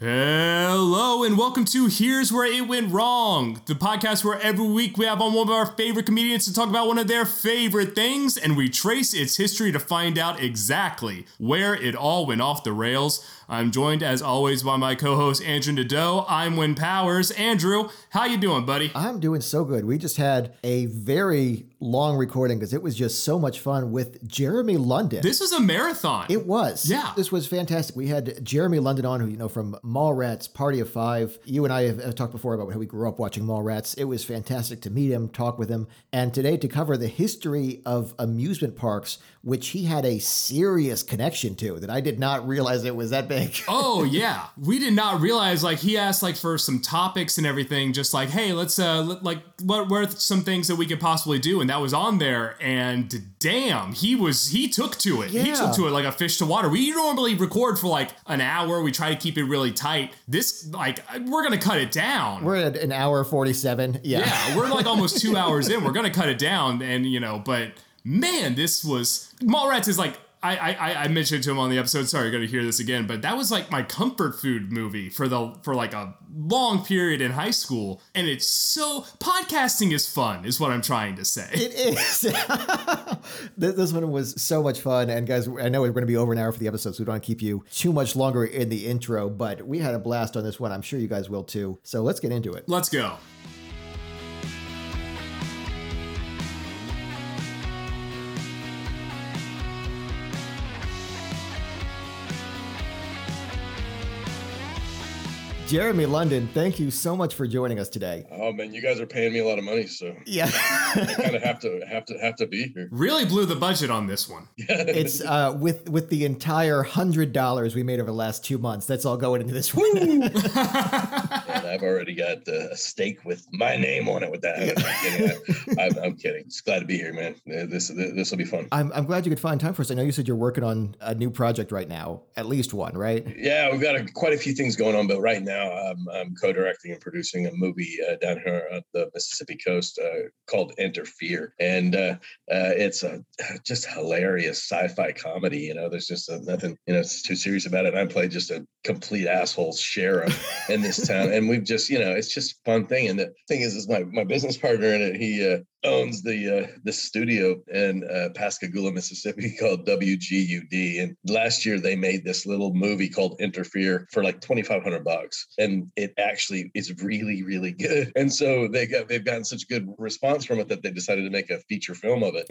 Hello and welcome to Here's Where It Went Wrong, the podcast where every week we have on one of our favorite comedians to talk about one of their favorite things and we trace its history to find out exactly where it all went off the rails. I'm joined as always by my co-host Andrew Nadeau. I'm Win Powers. Andrew, how you doing, buddy? I'm doing so good. We just had a very long recording because it was just so much fun with Jeremy London. This is a marathon. It was. Yeah. This was fantastic. We had Jeremy London on, who, you know, from Mallrats, Party of Five. You and I have, have talked before about how we grew up watching Mallrats. It was fantastic to meet him, talk with him, and today to cover the history of amusement parks, which he had a serious connection to that I did not realize it was that big. oh yeah, we did not realize like he asked like for some topics and everything, just like hey, let's uh let, like what were some things that we could possibly do, and that was on there. And damn, he was he took to it. He took to it like a fish to water. We normally record for like an hour. We try to keep it really tight. This like we're gonna cut it down. We're at an hour 47. Yeah. yeah, we're like almost two hours in. We're gonna cut it down, and you know, but man, this was Mallrats is like. I, I I mentioned to him on the episode. Sorry, you're gonna hear this again, but that was like my comfort food movie for the for like a long period in high school, and it's so podcasting is fun, is what I'm trying to say. It is. This this one was so much fun. And guys, I know we're going to be over an hour for the episode, so we don't want to keep you too much longer in the intro, but we had a blast on this one. I'm sure you guys will too. So let's get into it. Let's go. Jeremy London, thank you so much for joining us today. Oh man, you guys are paying me a lot of money, so Yeah. I kind of have to have to have to be here. Really blew the budget on this one. it's uh, with with the entire hundred dollars we made over the last two months. That's all going into this one. and I've already got uh, a steak with my name on it. With that, I'm kidding. I, I'm, I'm kidding. Just glad to be here, man. Uh, This this will be fun. I'm, I'm glad you could find time for us. I know you said you're working on a new project right now, at least one, right? Yeah, we've got a, quite a few things going on, but right now I'm, I'm co-directing and producing a movie uh, down here on the Mississippi coast uh, called Interfere, and uh, uh, it's a just hilarious sci-fi comedy. You know, there's just uh nothing you know it's too serious about it. And I play just a complete asshole sheriff in this town, and we've just you know it's just a fun thing. And the thing is, is my my business partner in it. He uh, owns the uh, the studio in uh, Pascagoula, Mississippi called WGUD. And last year they made this little movie called Interfere for like twenty five hundred bucks, and it actually is really really good. And so they got they've gotten such good response from it that they decided to make a feature film of it,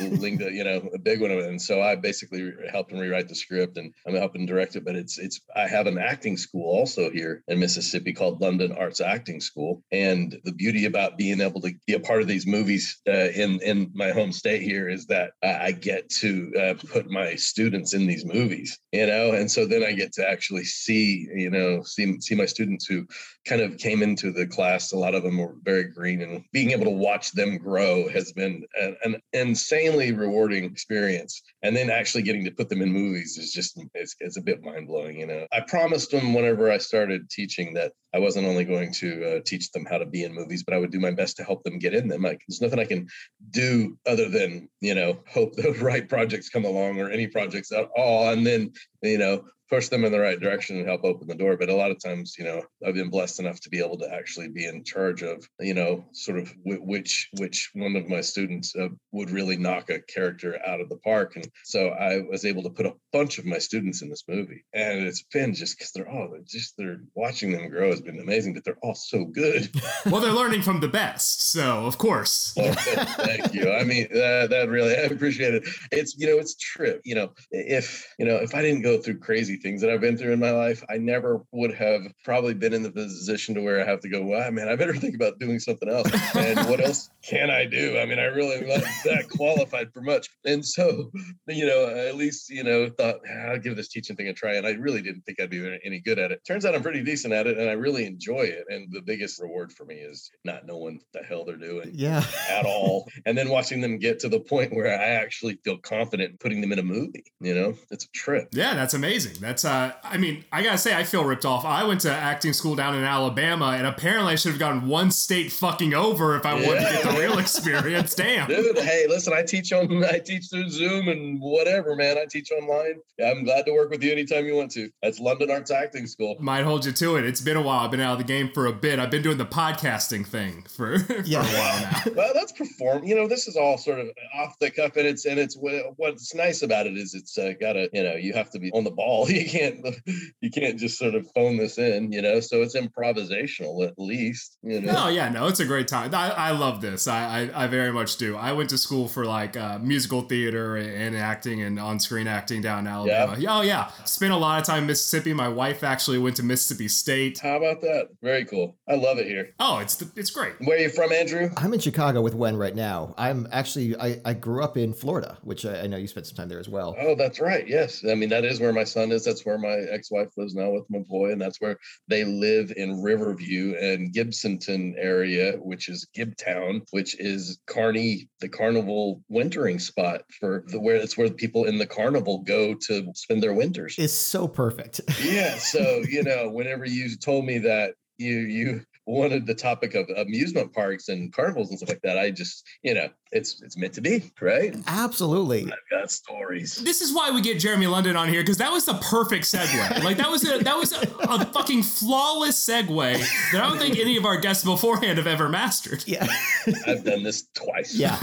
linked you know a big one of it. And so I basically helped them rewrite the script and I'm helping direct it. But it's it's I have an acting school also here in Mississippi called London Arts Acting School, and the beauty about being able to be a part of these movies uh, in in my home state here is that I get to uh, put my students in these movies, you know, and so then I get to actually see, you know, see see my students who kind of came into the class. A lot of them were very green, and being able to watch them grow has been an, an insanely rewarding experience. And then actually getting to put them in movies is just it's, it's a bit mind blowing, you know. I promised them whenever I started teaching that I wasn't only going to uh, teach them how to be in movies, but I would do my best to help them get in them. Like there's nothing I can do other than you know hope the right projects come along or any projects at all, and then you know push them in the right direction and help open the door. But a lot of times, you know, I've been blessed enough to be able to actually be in charge of, you know, sort of w- which which one of my students uh, would really knock a character out of the park. And so I was able to put a bunch of my students in this movie, and it's been just because they're all they're just they're watching them grow has been amazing. But they're all so good. well, they're learning from the best, so of course. well, thank you. I mean, that, that really I appreciate it. It's you know, it's true. You know, if you know, if I didn't go through crazy things that I've been through in my life, I never would have probably been in the position to where I have to go. Well, man, I better think about doing something else. And what else can I do? I mean, I really that qualified for much. And so, you know, at least you know, thought ah, I'll give this teaching thing a try. And I really didn't think I'd be any good at it. Turns out I'm pretty decent at it, and I really enjoy it. And the biggest reward for me is not knowing what the hell they're doing. Yeah. at all. And then watching them get to the point where I actually feel confident putting them in a movie. You know, it's a trip. Yeah, that's amazing. That's uh I mean, I gotta say I feel ripped off. I went to acting school down in Alabama and apparently I should have gotten one state fucking over if I yeah. wanted to get the real experience. Damn. Dude, hey, listen, I teach on I teach through Zoom and whatever, man. I teach online. I'm glad to work with you anytime you want to. That's London Arts Acting School. Might hold you to it. It's been a while. I've been out of the game for a bit. I've been doing the podcasting thing for, yeah. a while now. well, that's perform. You know, this is all sort of off the cuff, and it's and it's what's nice about it is it's uh, got to you know you have to be on the ball. You can't you can't just sort of phone this in. You know, so it's improvisational at least. You know. Oh yeah, no, it's a great time. I, I love this. I, I, I very much do. I went to school for like uh, musical theater and acting and on screen acting down in Alabama. Yeah. Oh yeah, spent a lot of time in Mississippi. My wife actually went to Mississippi State. How about that? Very cool. I love it here. Oh, it's the, it's great. Where are you from, Andrew? I'm in Chicago with Wen right now. I'm actually I, I grew up in Florida, which I, I, know you spent some time there as well. Oh, that's right. Yes, I mean that is where my son is. That's where my ex-wife lives now with my boy, and that's where they live in Riverview and Gibsonton area, which is Gibtown, which is Carney, the carnival wintering spot for the where it's where people in the carnival go to spend their winters. It's so perfect. yeah. So you know, whenever you told me that you you wanted the topic of amusement parks and carnivals and stuff like that, I just, you know, it's it's meant to be, right? Absolutely. I've got stories. This is why we get Jeremy London on here because that was the perfect segue. like that was a that was a, a, fucking flawless segue that I don't think any of our guests beforehand have ever mastered. Yeah, I've done this twice. Yeah,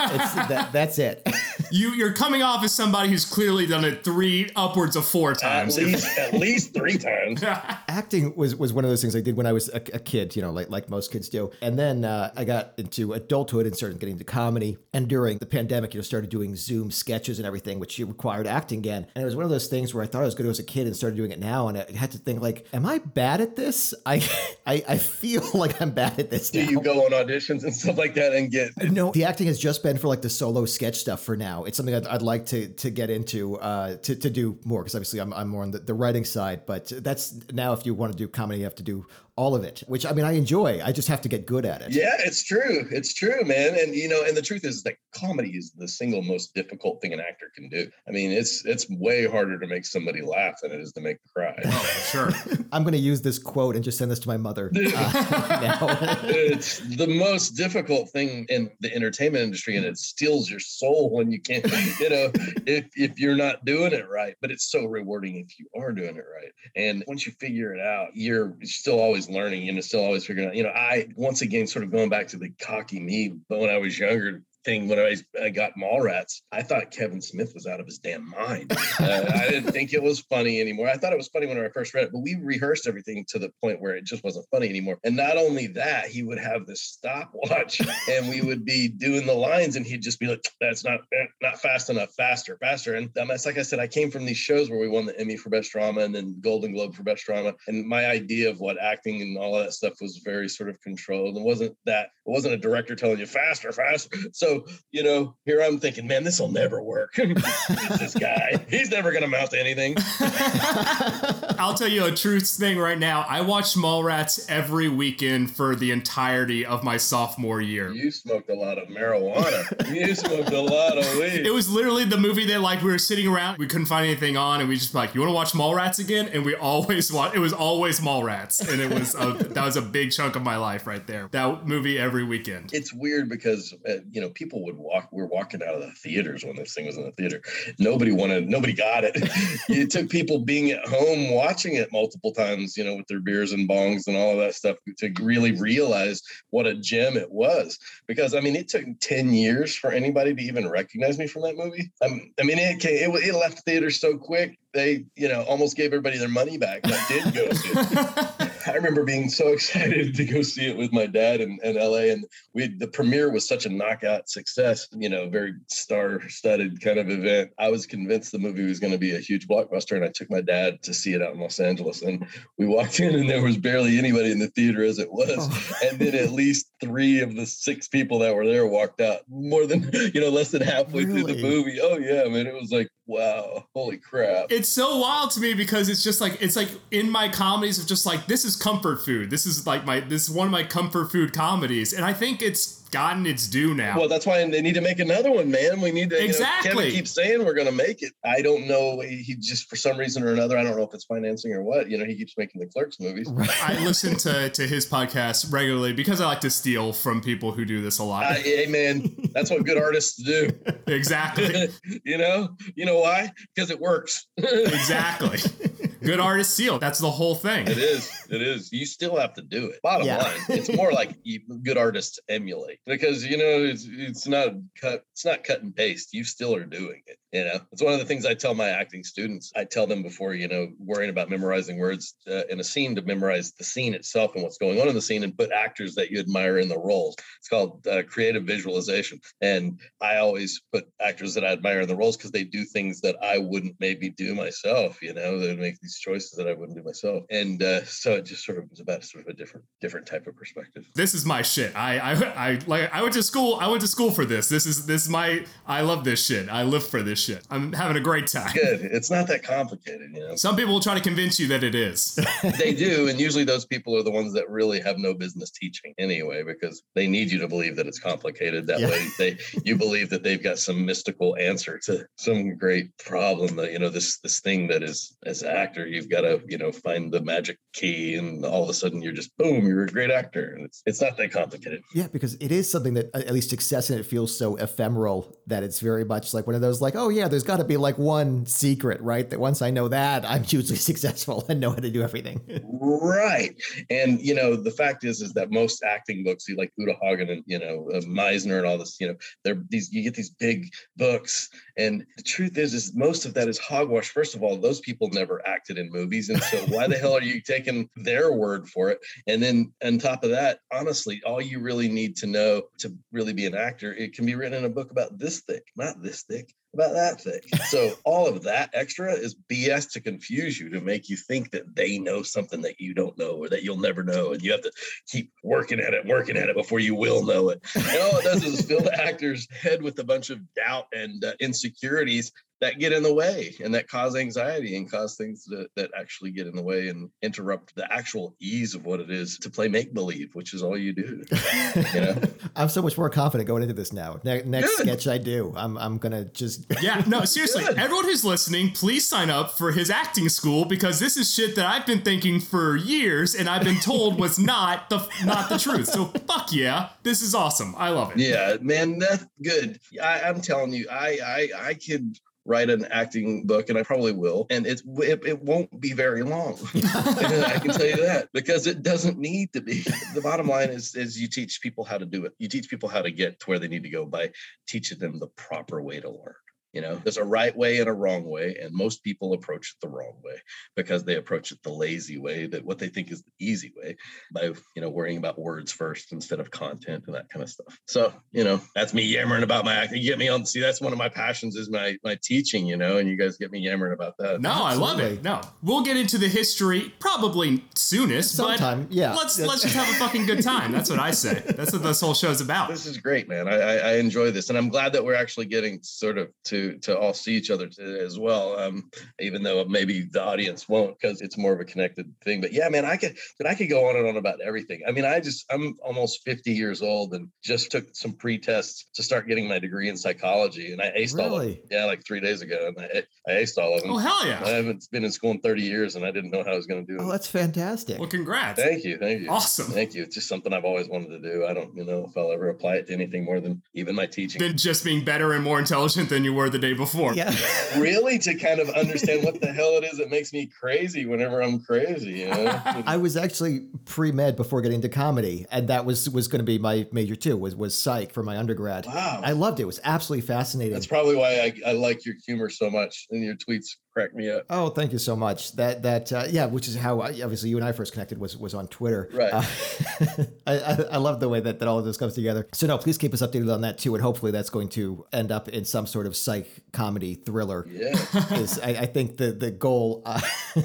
that, that's it. you you're coming off as somebody who's clearly done it three upwards of four times. At least at least three times. Acting was was one of those things I did when I was a, a kid. You know, like like most kids do. And then uh, I got into adulthood and started getting into comedy. And during the pandemic, you know, started doing Zoom sketches and everything, which required acting again. And it was one of those things where I thought I was good as a kid and started doing it now. And I had to think like, am I bad at this? I I, I feel like I'm bad at this. Do now. you go on auditions and stuff like that and get? No, the acting has just been for like the solo sketch stuff for now. It's something I'd, I'd like to to get into uh, to to do more because obviously I'm I'm more on the, the writing side. But that's now if you want to do comedy, you have to do all of it, which I mean, I enjoy. I just have to get good at it. Yeah, it's true. It's true, man. And you know, and the truth is that comedy is the single most difficult thing an actor can do. I mean, it's it's way harder to make somebody laugh than it is to make them cry. Oh, sure. I'm going to use this quote and just send this to my mother. Uh, it's the most difficult thing in the entertainment industry, and it steals your soul when you can't, you know, if if you're not doing it right. But it's so rewarding if you are doing it right. And once you figure it out, you're still always learning, you know, still always figuring out, you know, I once again sort of going back to the cocky me, but when I was younger, thing when I, I got Mallrats. I thought Kevin Smith was out of his damn mind. Uh, I didn't think it was funny anymore. I thought it was funny when I first read it, but we rehearsed everything to the point where it just wasn't funny anymore. And not only that, he would have this stopwatch and we would be doing the lines and he'd just be like, that's not eh, not fast enough, faster, faster. And that's like I said, I came from these shows where we won the Emmy for best drama and then Golden Globe for best drama. And my idea of what acting and all of that stuff was very sort of controlled. It wasn't that it wasn't a director telling you faster, faster. So you know, here I'm thinking, man, this will never work. this guy, he's never going to mount to anything. I'll tell you a truth thing right now. I watched Mallrats every weekend for the entirety of my sophomore year. You smoked a lot of marijuana. you smoked a lot of weed. It was literally the movie that, like, we were sitting around, we couldn't find anything on, and we just like, you want to watch Mallrats again? And we always watch. It was always Mallrats, and it was a, that was a big chunk of my life right there. That movie every weekend. It's weird because uh, you know people would walk. We are walking out of the theaters when this thing was in the theater. Nobody wanted. Nobody got it. it took people being at home watching it multiple times, you know, with their beers and bongs and all of that stuff to really realize what a gem it was. Because I mean, it took 10 years for anybody to even recognize me from that movie. I mean, it, came, it, it left theaters so quick they, you know, almost gave everybody their money back that did go see it. I remember being so excited to go see it with my dad in, in LA. And we the premiere was such a knockout success, you know, very star-studded kind of event. I was convinced the movie was going to be a huge blockbuster. And I took my dad to see it out in Los Angeles. And we walked in and there was barely anybody in the theater as it was. Oh. And then at least three of the six people that were there walked out more than, you know, less than halfway really? through the movie. Oh yeah, man. It was like, wow, holy crap. It's so wild to me because it's just like it's like in my comedies of just like this is comfort food. This is like my this is one of my comfort food comedies. And I think it's gotten its due now. Well, that's why they need to make another one, man. We need to exactly. You know, Kevin keeps saying we're going to make it. I don't know. He just for some reason or another, I don't know if it's financing or what. You know, he keeps making the Clerks movies. I listen to to his podcast regularly because I like to steal from people who do this a lot. Uh, hey, man, that's what good artists do. exactly. you know, you know why? Because it works. exactly. Good artist seal. That's the whole thing. It is. It is. You still have to do it. Bottom yeah. line, it's more like good artists emulate because you know it's it's not cut. It's not cut and paste. You still are doing it. You know, it's one of the things I tell my acting students. I tell them before you know worrying about memorizing words uh, in a scene to memorize the scene itself and what's going on in the scene and put actors that you admire in the roles. It's called uh, creative visualization. And I always put actors that I admire in the roles because they do things that I wouldn't maybe do myself. You know, they make these choices that I wouldn't do myself. And uh, so it just sort of was about sort of a different different type of perspective. This is my shit. I I I like I went to school. I went to school for this. This is this is my. I love this shit. I live for this shit. I'm having a great time. Good. It's not that complicated, you know. Some people will try to convince you that it is. they do, and usually those people are the ones that really have no business teaching anyway, because they need you to believe that it's complicated. That yeah. way, they you believe that they've got some mystical answer to some great problem. That you know this this thing that is as an actor you've got to you know find the magic key, and all of a sudden you're just boom, you're a great actor. And it's it's not that complicated. Yeah, because it is something that at least success in it feels so ephemeral that it's very much like one of those like, oh yeah, there's got to be like one secret, right? That once I know that, I'm hugely successful and know how to do everything. right. And you know, the fact is, is that most acting books, like Uta Hagen and you know uh, Meisner and all this, you know, they're these. You get these big books, and the truth is, is most of that is hogwash. First of all, those people never acted in movies, and so why the hell are you taking their word for it? And then on top of that, honestly, all you really need to know to really be an actor, it can be written in a book about this thick, not this thick about that thing. So all of that extra is BS to confuse you to make you think that they know something that you don't know or that you'll never know, and you have to keep working at it, working at it before you will know it. And all it does is fill the actor's head with a bunch of doubt and uh, insecurities that get in the way and that cause anxiety and cause things that, that actually get in the way and interrupt the actual ease of what it is to play make believe, which is all you do. You know? I'm so much more confident going into this now. Ne- next Good. sketch I do, I'm I'm gonna just yeah. No, seriously, Good. everyone who's listening, please sign up for his acting school because this is shit that I've been thinking for years and I've been told was not the not the truth. So fuck yeah, this is awesome. I love it. Yeah, man, that's good. I, I'm telling you, I I I could write an acting book, and I probably will. And it's it, it won't be very long. I can tell you that because it doesn't need to be. The bottom line is is you teach people how to do it. You teach people how to get to where they need to go by teaching them the proper way to learn. You know, there's a right way and a wrong way, and most people approach it the wrong way because they approach it the lazy way, that what they think is the easy way, by you know worrying about words first instead of content and that kind of stuff. So you know, that's me yammering about my acting. You get me on. See, that's one of my passions is my my teaching. You know, and you guys get me yammering about that. No, Absolutely. I love it. No, we'll get into the history probably soonest. Sometime, yeah. Let's let's just have a fucking good time. That's what I say. That's what this whole show's about. This is great, man. I, I, I enjoy this, and I'm glad that we're actually getting sort of to to all see each other as well. Um, even though maybe the audience won't because it's more of a connected thing. But yeah, man, I could but I could go on and on about everything. I mean, I just I'm almost 50 years old and just took some pre-tests to start getting my degree in psychology, and I aced really? all of them. Yeah, like three days ago, and I, I aced all of them. Oh hell yeah! I haven't been in school in 30 years, and I didn't know how I was going to do it. Oh, that's fantastic. Well, congrats. Thank you, thank you. Awesome. Thank you. It's just something I've always wanted to do. I don't, you know, if I'll ever apply it to anything more than even my teaching. Than just being better and more intelligent than you were or the day before. Yeah. really to kind of understand what the hell it is that makes me crazy whenever I'm crazy. You know? I was actually pre med before getting to comedy, and that was was going to be my major too. Was was psych for my undergrad. Wow. I loved it. It was absolutely fascinating. That's probably why I, I like your humor so much and your tweets me up. Oh, thank you so much. That that uh, yeah, which is how I, obviously you and I first connected was was on Twitter. Right. Uh, I, I I love the way that that all of this comes together. So no, please keep us updated on that too, and hopefully that's going to end up in some sort of psych comedy thriller. Yeah. Is I, I think the the goal uh,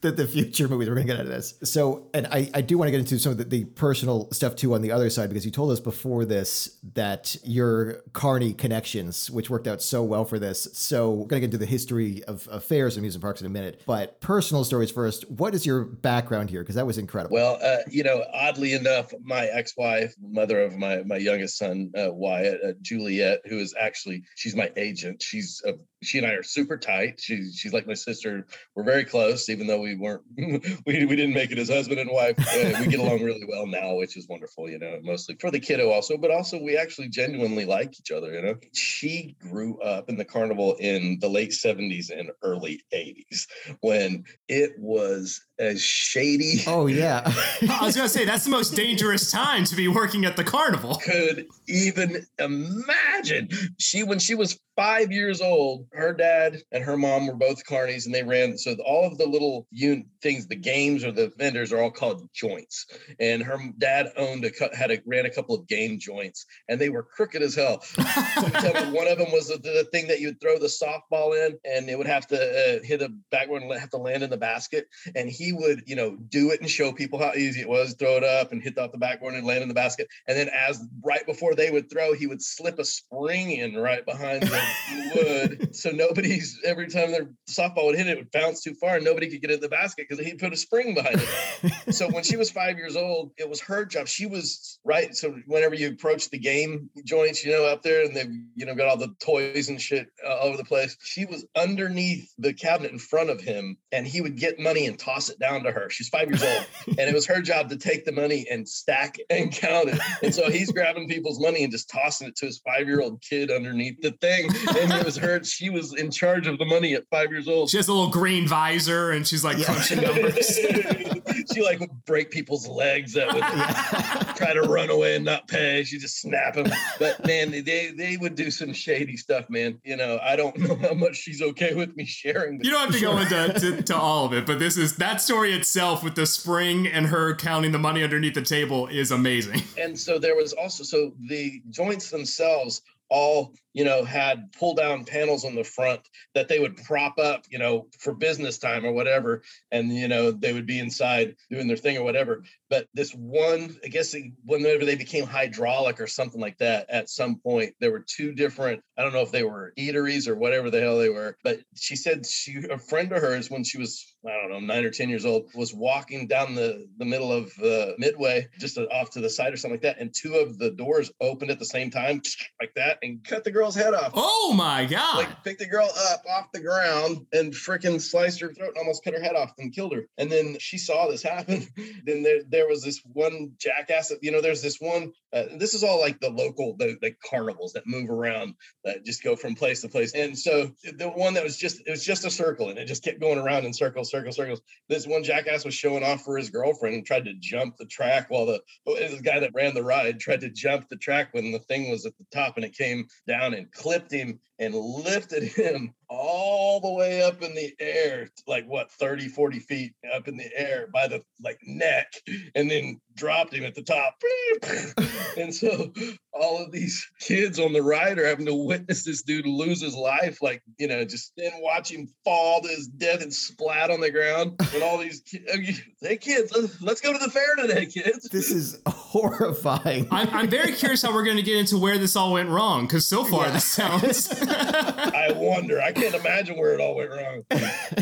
that the future movies we're going to get out of this. So, and I I do want to get into some of the, the personal stuff too on the other side because you told us before this that your Carney connections, which worked out so well for this. So, we're going to get into the history of, of fairs and amusement parks in a minute. But personal stories first. What is your background here? Because that was incredible. Well, uh, you know, oddly enough, my ex-wife, mother of my my youngest son, uh, Wyatt, uh, Juliet, who is actually she's my agent. She's uh, she and I are super tight. She's she's like my sister. We're very close, even though we weren't we, we didn't make it as husband and wife. Uh, we get along really well now, which is wonderful. You know, mostly for the kiddo also, but also we actually genuinely like each other. You know, she grew up in the carnival in the late seventies and early eighties when it was as shady. oh yeah. I was gonna say that's the most dangerous time to be working at the carnival. could even imagine. She, when she was five years old, her dad and her mom were both carnies, and they ran. So all of the little un- things, the games or the vendors, are all called joints. And her dad owned a cou- had a ran a couple of game joints, and they were crooked as hell. So tell me, one of them was the, the thing that you would throw the softball in, and it would have to uh, hit a backward and have to land in the basket. And he would, you know, do it and show people how easy it was, throw it up and hit off the backboard and land in the basket. And then as right before they would throw, he would slip a spring in right behind the wood. So nobody's every time their softball would hit it, it would bounce too far and nobody could get in the basket because he'd put a spring behind it. so when she was five years old, it was her job. She was right. So whenever you approach the game joints, you know, up there and they've, you know, got all the toys and shit uh, all over the place, she was underneath the cabinet in front of him and he would get money and toss it down to her. She's five years old. and it was her job to take the money and stack it and count it. And so he's grabbing people's money and just tossing it to his five year old kid underneath the thing. And it was her, she was in charge of the money at five years old. She has a little green visor and she's like Yeah. crunching numbers. she like would break people's legs that would try to run away and not pay. She just snap them. But man, they they would do some shady stuff, man. You know, I don't know how much she's okay with me sharing. You don't have to go into to, to all of it, but this is that story itself with the spring and her counting the money underneath the table is amazing. and so there was also so the joints themselves all you know had pull down panels on the front that they would prop up you know for business time or whatever and you know they would be inside doing their thing or whatever but this one i guess whenever they became hydraulic or something like that at some point there were two different i don't know if they were eateries or whatever the hell they were but she said she a friend of hers when she was i don't know nine or ten years old was walking down the the middle of uh, midway just off to the side or something like that and two of the doors opened at the same time like that and cut the girl's head off Oh my god. like picked the girl up off the ground and freaking sliced her throat and almost cut her head off and killed her. And then she saw this happen. then there there was this one jackass. That, you know, there's this one. Uh, this is all like the local the, the carnivals that move around that just go from place to place. And so the one that was just it was just a circle and it just kept going around in circles, circles, circles. This one jackass was showing off for his girlfriend and tried to jump the track while the the guy that ran the ride tried to jump the track when the thing was at the top and it came down and clipped him and lifted him all the way up in the air like what 30 40 feet up in the air by the like neck and then dropped him at the top and so all of these kids on the ride are having to witness this dude lose his life like you know just then watch him fall to his death and splat on the ground and all these kids hey kids let's, let's go to the fair today kids This is horrifying. I'm, I'm very curious how we're going to get into where this all went wrong because so far this sounds. i wonder i can't imagine where it all went wrong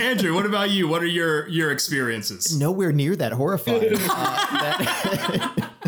Andrew, what about you? What are your your experiences? Nowhere near that horrifying. Uh, that-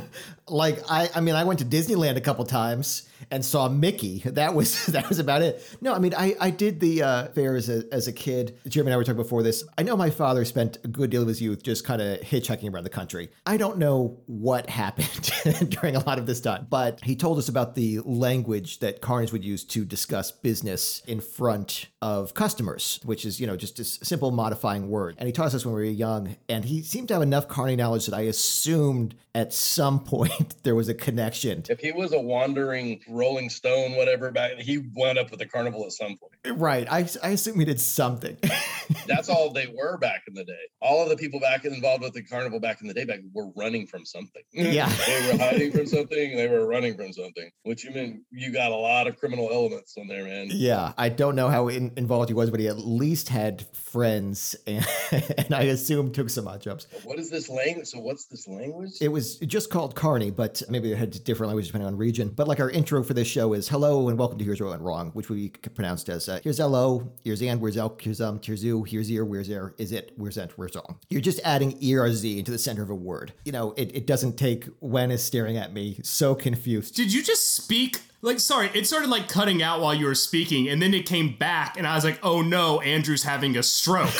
Like I, I mean, I went to Disneyland a couple times and saw Mickey. That was that was about it. No, I mean, I, I did the uh, fair as a, as a kid. Jeremy and I were talking before this. I know my father spent a good deal of his youth just kind of hitchhiking around the country. I don't know what happened during a lot of this time, but he told us about the language that carnies would use to discuss business in front of customers, which is you know just a simple modifying word. And he taught us when we were young, and he seemed to have enough carny knowledge that I assumed at some point there was a connection. If he was a wandering Rolling Stone, whatever, back he wound up with the carnival at some point. Right. I, I assume he did something. That's all they were back in the day. All of the people back involved with the carnival back in the day back were running from something. Yeah. they were hiding from something. They were running from something, which you mean you got a lot of criminal elements on there, man. Yeah. I don't know how in, involved he was, but he at least had friends and, and I assume took some odd jobs. What is this language? So what's this language? It was just called Carney, but maybe it had different languages depending on region. But like our intro for this show is hello and welcome to Here's What Went Wrong, which we pronounced as uh, here's hello, here's and, where's elk, here's um, here's you, here's ear, where's there, is it, where's ent, where's all. You're just adding erz into the center of a word. You know, it, it doesn't take when is staring at me, so confused. Did you just speak like sorry it started like cutting out while you were speaking and then it came back and i was like oh no andrew's having a stroke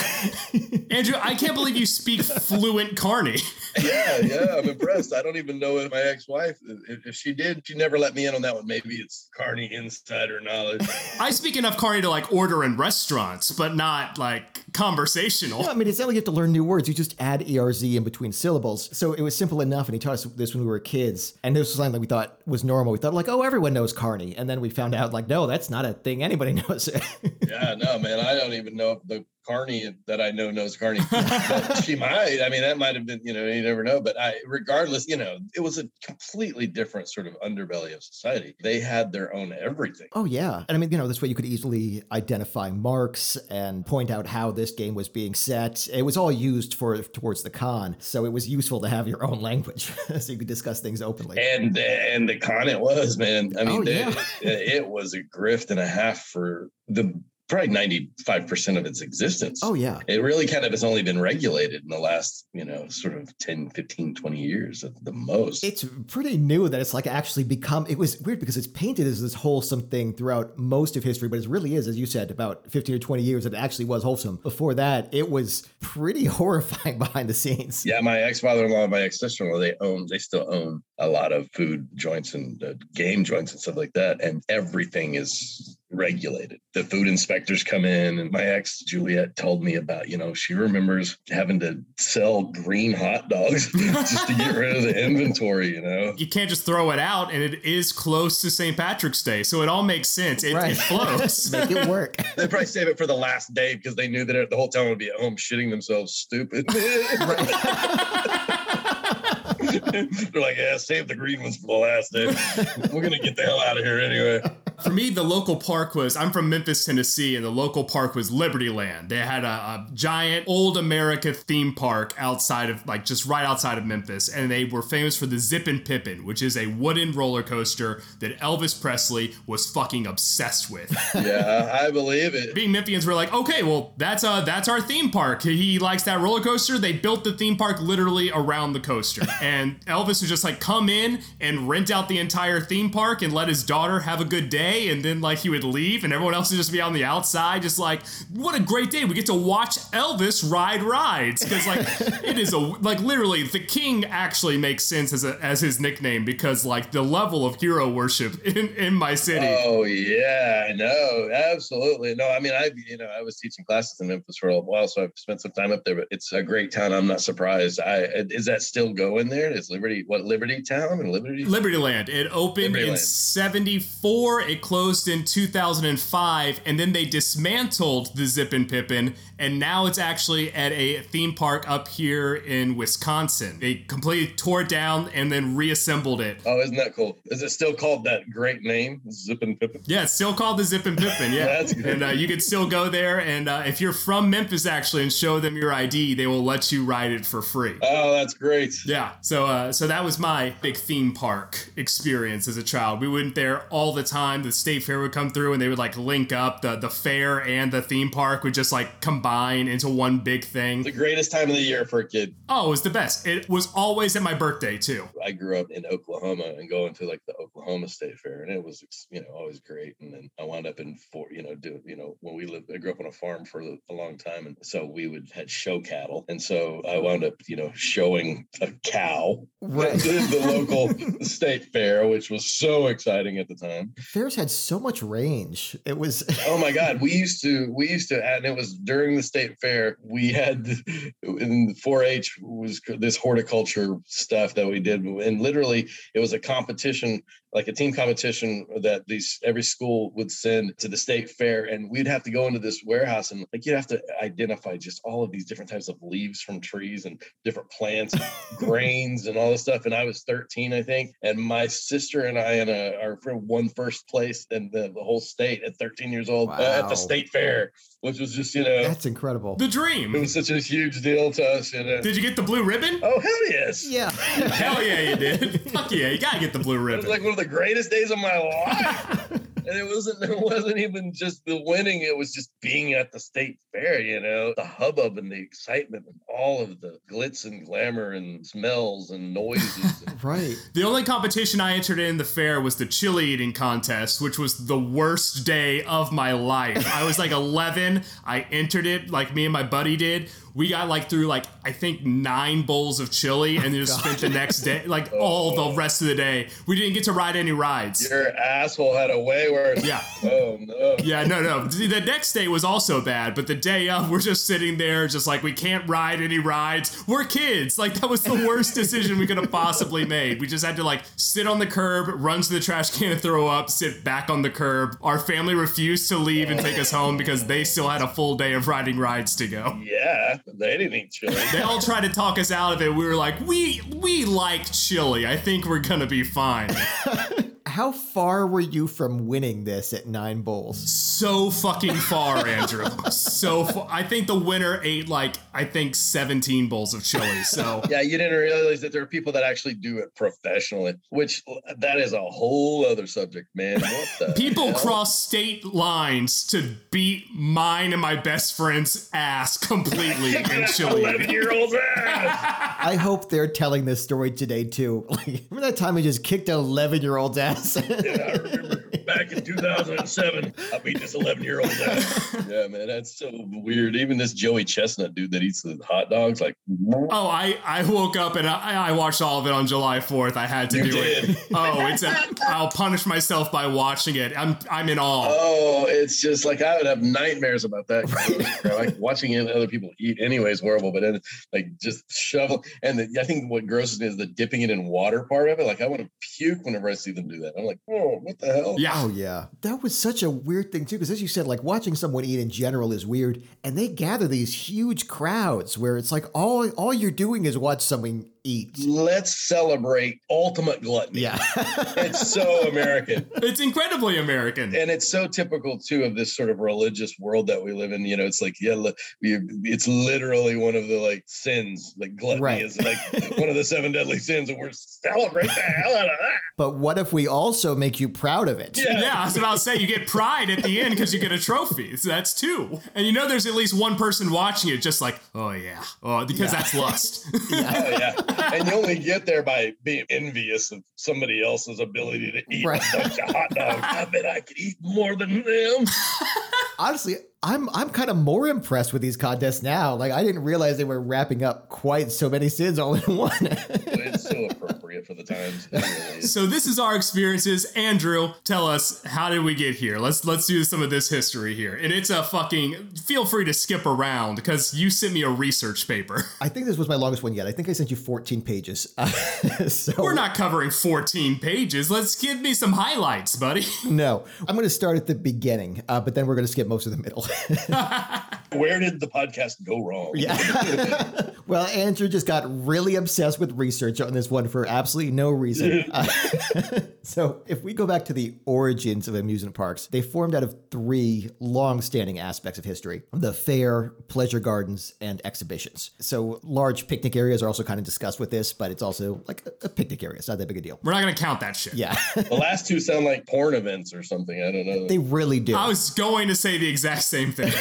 andrew i can't believe you speak fluent carney. Yeah yeah i'm impressed. I don't even know if my ex-wife if, if she did she never let me in on that one. Maybe it's carney insider knowledge. I speak enough carney to like order in restaurants but not like conversational. No, i mean it's not like you have to learn new words. You just add erz in between syllables. So it was simple enough and he taught us this when we were kids. And this was something that we thought was normal. We thought like oh everyone knows carney. And then we found out like no that's not a thing anybody knows. Yeah no man i don't even know if the Carney that I know knows Carney. she might. I mean, that might have been, you know, you never know. But I, regardless, you know, it was a completely different sort of underbelly of society. They had their own everything. Oh, yeah. And I mean, you know, this way you could easily identify marks and point out how this game was being set. It was all used for towards the con. So it was useful to have your own language so you could discuss things openly. And and the con it was, man. I oh, mean, oh, yeah. it, it was a grift and a half for the probably 95% of its existence. Oh, yeah. It really kind of has only been regulated in the last, you know, sort of 10, 15, 20 years at the most. It's pretty new that it's like actually become, it was weird because it's painted as this wholesome thing throughout most of history, but it really is, as you said, about 15 or 20 years that it actually was wholesome. Before that, it was pretty horrifying behind the scenes. Yeah, my ex-father-in-law and my ex-sister-in-law, they own, they still own a lot of food joints and uh, game joints and stuff like that. And everything is regulated. The food inspectors come in, and my ex Juliet told me about, you know, she remembers having to sell green hot dogs just to get rid of the inventory, you know. You can't just throw it out, and it is close to St. Patrick's Day, so it all makes sense. It, right. it flows. Make it work. they probably save it for the last day because they knew that the whole town would be at home shitting themselves stupid. They're like, yeah, save the green ones for the last day. We're gonna get the hell out of here anyway. For me, the local park was I'm from Memphis, Tennessee, and the local park was Liberty Land. They had a, a giant old America theme park outside of like just right outside of Memphis, and they were famous for the Zippin' Pippin, which is a wooden roller coaster that Elvis Presley was fucking obsessed with. Yeah, I believe it. Being Memphians, we're like, okay, well, that's uh that's our theme park. He likes that roller coaster. They built the theme park literally around the coaster, and Elvis was just like come in and rent out the entire theme park and let his daughter have a good day and then like he would leave and everyone else would just be on the outside just like what a great day. We get to watch elvis ride rides because like it is a like literally the king actually makes sense as a as his nickname because like the level of hero worship in in my city. Oh yeah no absolutely. No i mean i you know i was teaching classes in memphis for a while so i've spent some time up there but it's a great town. I'm not surprised. I is that still going there? Is liberty what liberty town and liberty? Liberty land it opened Liberty in Land. 74 it closed in 2005 and then they dismantled the Zippin' Pippin and now it's actually at a theme park up here in Wisconsin. They completely tore it down and then reassembled it. oh isn't that cool is it still called that great name Zippin' Pippin Yeah, it's still called the Zippin' Pippin. Yeah, That's good. and uh, you can still go there. And uh, if you're from Memphis, actually, and show them your ID, they will let you ride it for free. oh that's great Yeah, so uh, so that was my big theme park experience as a child. We went there all the time. The state fair would come through and they would like link up the the fair and the theme park would just like combine into one big thing. The greatest time of the year for a kid. Oh, it was the best. It was always at my birthday too. I grew up in Oklahoma and going to like the Oklahoma State Fair, and it was you know always great. And then I wound up in for you know do you know when we lived, I grew up on a farm for a long time, and so we would had show cattle, and so I wound up you know showing a cow Right. at the local state fair, which was so exciting at the time. Fairs had so much range. It was Oh my God, we used to we used to, and it was during the state fair. We had in 4-H was this horticulture stuff that we did, and literally it was a competition, like a team competition that these every school would send to the state fair, and we'd have to go into this warehouse and like you'd have to identify just all of these different types of leaves from trees and different plants, grains, and all this stuff. And I was 13, I think, and my sister and I and uh, our friend won first place in the, the whole state at 13 years old uh, at the state fair, which was just you know that's incredible. The dream. it was such a huge deal to us. You know. Did you get the blue ribbon? Oh hell yes! Yeah. Hell yeah, you did. Fuck yeah, you gotta get the blue It was ribbon. like one of the greatest days of my life. and it wasn't it wasn't even just the winning, it was just being at the state fair, you know, the hubbub and the excitement and all of the glitz and glamour and smells and noises. and- right. The only competition I entered in the fair was the chili eating contest, which was the worst day of my life. I was like 11. I entered it like me and my buddy did. We got like through like I think nine bowls of chili and then just oh, spent the next day like oh, all the rest of the day. We didn't get to ride any rides. Your asshole had a way where it's, Yeah. oh no. Yeah, no, no. The the next day was also bad, but the day of, we're just sitting there, just like we can't ride any rides. We're kids. Like that was the worst decision we could have possibly made. We just had to like sit on the curb, run to the trash can and throw up, sit back on the curb. Our family refused to leave and take us home because they still had a full day of riding rides to go. Yeah, they didn't chili. They all tried to talk us out of it. We were like, we we like chili. I think we're gonna be fine. How far were you from winning this at nine bowls? so fucking far, Andrew. So far. I think the winner ate like I think 17 bowls of chili. So Yeah, you didn't realize that there are people that actually do it professionally, which that is a whole other subject, man. What the people hell? cross state lines to beat mine and my best friend's ass completely in chili. Eleven year old's ass. I hope they're telling this story today too. Like, remember that time I just kicked an 11 year old's ass? I remember back in 2007, I beat this 11 year old ass. Yeah, man, that's so weird. Even this Joey Chestnut dude that eats the hot dogs, like, Oh, I, I woke up and I, I watched all of it on July 4th. I had to You do did. it. Oh, it's a I'll punish myself by watching it. I'm I'm in awe. oh, it's just like I would have nightmares about that. like watching it, other people eat anyway is horrible, but then like just shovel. And the, I think what grosses me is the dipping it in water part of it. Like I want to puke whenever I see them do that. I'm like, oh, what the hell? yeah. Oh yeah, that was such a weird thing too. Because as you said, like watching someone eat in general is weird, and they gather these huge crowds where it's like all all you're doing is watch someone eat. Let's celebrate ultimate gluttony. Yeah, It's so American. It's incredibly American. and it's so typical too of this sort of religious world that we live in you know it's like yeah it's literally one of the like sins like gluttony Right. is like one of the seven deadly sins and we're celebrating the hell out of that but what if we also make you proud of it? Yeah. Yeah, I was about to say you get pride at the end because you get a trophy. So that's two. And you know there's at least one person watching it just like, oh yeah. Oh, because that's lust. oh yeah and you only get there by being envious of somebody else's ability to eat Right. a bunch of hot dogs i bet i could eat more than them Honestly, I'm I'm kind of more impressed with these contests now. Like I didn't realize they were wrapping up quite so many sins all in one. it's so for the times It really is. so this is our experiences. Andrew, tell us how did we get here? Let's let's do some of this history here. And it's a fucking feel free to skip around because you sent me a research paper. I think this was my longest one yet. I think I sent you 14 pages. so We're not covering 14 pages. Let's give me some highlights, buddy. No, I'm going to start at the beginning, uh, but then we're going to skip most of the middle. Where did the podcast go wrong? Yeah. well, Andrew just got really obsessed with research on this one for absolutely no reason. Uh, so, if we go back to the origins of amusement parks, they formed out of three long standing aspects of history the fair, pleasure gardens, and exhibitions. So, large picnic areas are also kind of discussed with this, but it's also like a, a picnic area. It's not that big a deal. We're not going to count that shit. Yeah. the last two sound like porn events or something. I don't know. they really do. I was going to say the exact same thing.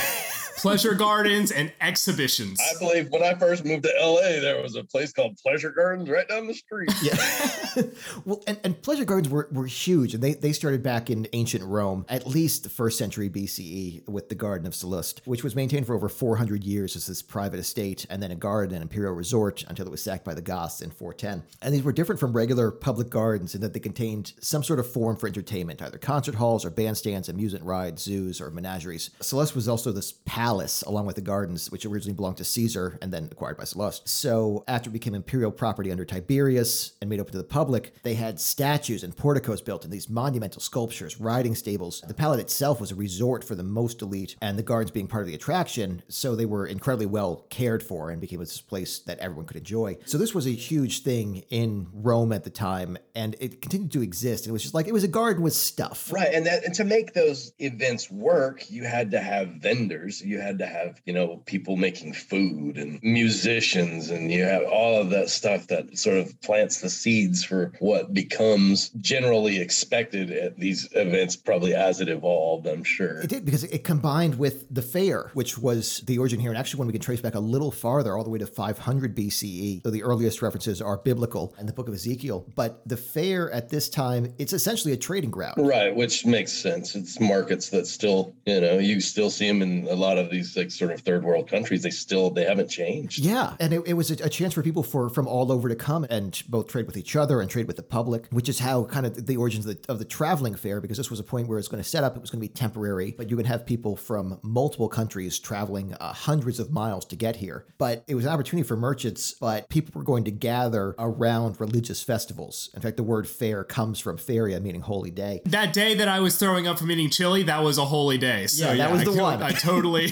Pleasure gardens and exhibitions. I believe when I first moved to LA, there was a place called Pleasure Gardens right down the street. Yeah. well, and, and pleasure gardens were, were huge, and they, they started back in ancient Rome, at least the first century BCE, with the Garden of Sallust, which was maintained for over 400 years as this private estate, and then a garden and imperial resort until it was sacked by the Goths in 410. And these were different from regular public gardens in that they contained some sort of form for entertainment, either concert halls or bandstands, amusement rides, zoos, or menageries. Sallust was also this palace along with the gardens, which originally belonged to Caesar and then acquired by Sallust. So after it became imperial property under Tiberius and made open to the public, they had statues and porticos built and these monumental sculptures, riding stables. The palace itself was a resort for the most elite, and the gardens being part of the attraction, so they were incredibly well cared for and became this place that everyone could enjoy. So this was a huge thing in Rome at the time, and it continued to exist. And it was just like it was a garden with stuff. Right, and that and to make those events work, you had to have vendors. You had to have you know people making food and musicians, and you have all of that stuff that sort of plants the seeds for what becomes generally expected at these events, probably as it evolved. I'm sure. It did because it combined with the fair, which was the origin here. And actually, when we can trace back a little farther, all the way to 500 BCE, so the earliest references are biblical and the book of Ezekiel. But the fair at this time, it's essentially a trading ground. Right, which makes sense. It's markets that still, you know, you still see them in a lot of these like sort of third world countries. They still they haven't changed. Yeah, and it, it was a, a chance for people for from all over to come and both trade with each other and trade with the public, which is how kind of the origins of the, of the traveling fair, because this was a point where it's going to set up, it was going to be temporary, but you would have people from multiple countries traveling uh, hundreds of miles to get here. But it was an opportunity for merchants, but people were going to gather around religious festivals. In fact, the word fair comes from feria, meaning holy day. that day that I was throwing up from eating chili, that was a holy day. So Yeah, that was the could- one. I totally,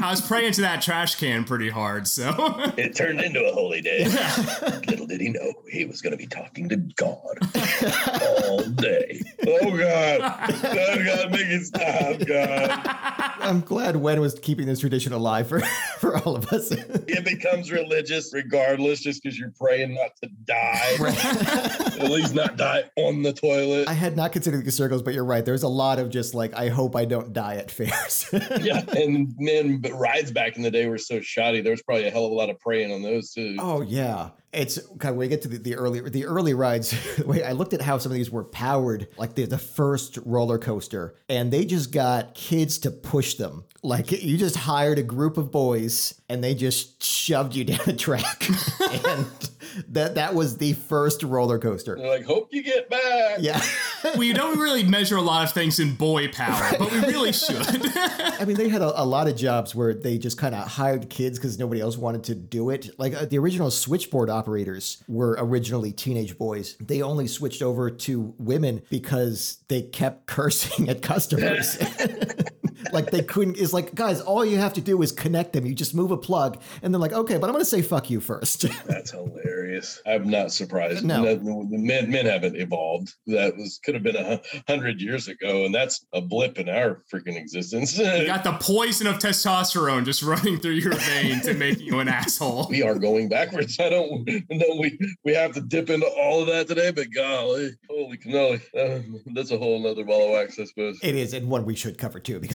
I was praying to that trash can pretty hard. So It turned into a holy day. Little did he know he was going to be talking to God all day. Oh God! Oh God! Make it stop, God! I'm glad Wen was keeping this tradition alive for, for all of us. It becomes religious regardless, just because you're praying not to die. At least not die on the toilet. I had not considered the circles, but you're right. There's a lot of just like, I hope I don't die at fairs. yeah, and man, rides back in the day were so shoddy. There was probably a hell of a lot of praying on those too. Oh yeah, it's kind of when we get to the, the early the early rides. wait, I looked at how some of these were powered, like the the first roller coaster, and they just got kids to push them. Like you just hired a group of boys, and they just shoved you down the track, and that that was the first roller coaster. They're like, hope you get back. Yeah, we don't really measure a lot of things in boy power, but we really should. I mean they had a, a lot of jobs where they just kind of hired kids because nobody else wanted to do it. Like uh, the original switchboard operators were originally teenage boys. They only switched over to women because they kept cursing at customers. Like they couldn't it's like guys all you have to do is connect them you just move a plug and they're like okay but i'm gonna say fuck you first That's hilarious. I'm not surprised. No. The- the men men haven't evolved. That was could have been a hundred years ago, and that's a blip in our freaking existence. You got the poison of testosterone just running through your veins and making you an asshole. we are going backwards. I don't know we we have to dip into all of that today, but golly, holy cannoli, uh, that's a whole nother ball of wax, I suppose. it is and one we should cover too because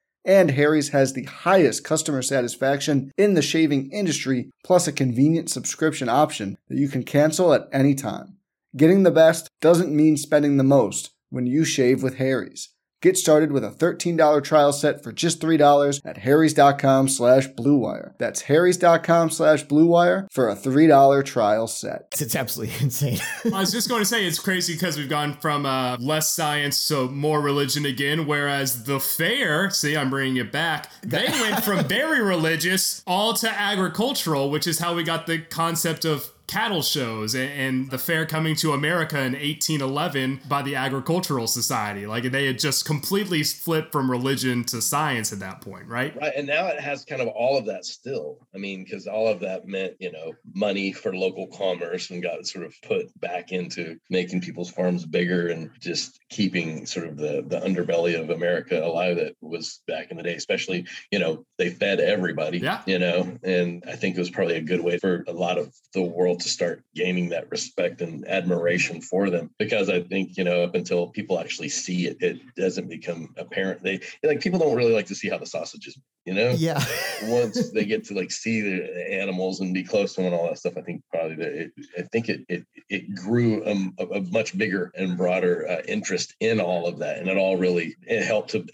And Harry's has the highest customer satisfaction in the shaving industry, plus a convenient subscription option that you can cancel at any time. Getting the best doesn't mean spending the most when you shave with Harry's. Get started with a $13 trial set for just $3 at harrys.com slash bluewire. That's harrys.com slash bluewire for a $3 trial set. It's absolutely insane. I was just going to say it's crazy because we've gone from uh, less science to more religion again, whereas the fair, see, I'm bringing it back, they went from very religious all to agricultural, which is how we got the concept of cattle shows and, the fair coming to America in 1811 by the Agricultural Society. Like they had just completely flipped from religion to science at that point, right? Right. And now it has kind of all of that still. I mean, because all of that meant, you know, money for local commerce and got sort of put back into making people's farms bigger and just keeping sort of the, the underbelly of America alive that was back in the day, especially, you know, they fed everybody, yeah. you know, and I think it was probably a good way for a lot of the world to start gaining that respect and admiration for them because I think you know up until people actually see it, it doesn't become apparent. They like people don't really like to see how the sausage is, you know. Yeah. Once they get to like see the animals and be close to them and all that stuff, I think probably that it, I think it it it grew a, a much bigger and broader uh, interest in all of that, and it all really it helped to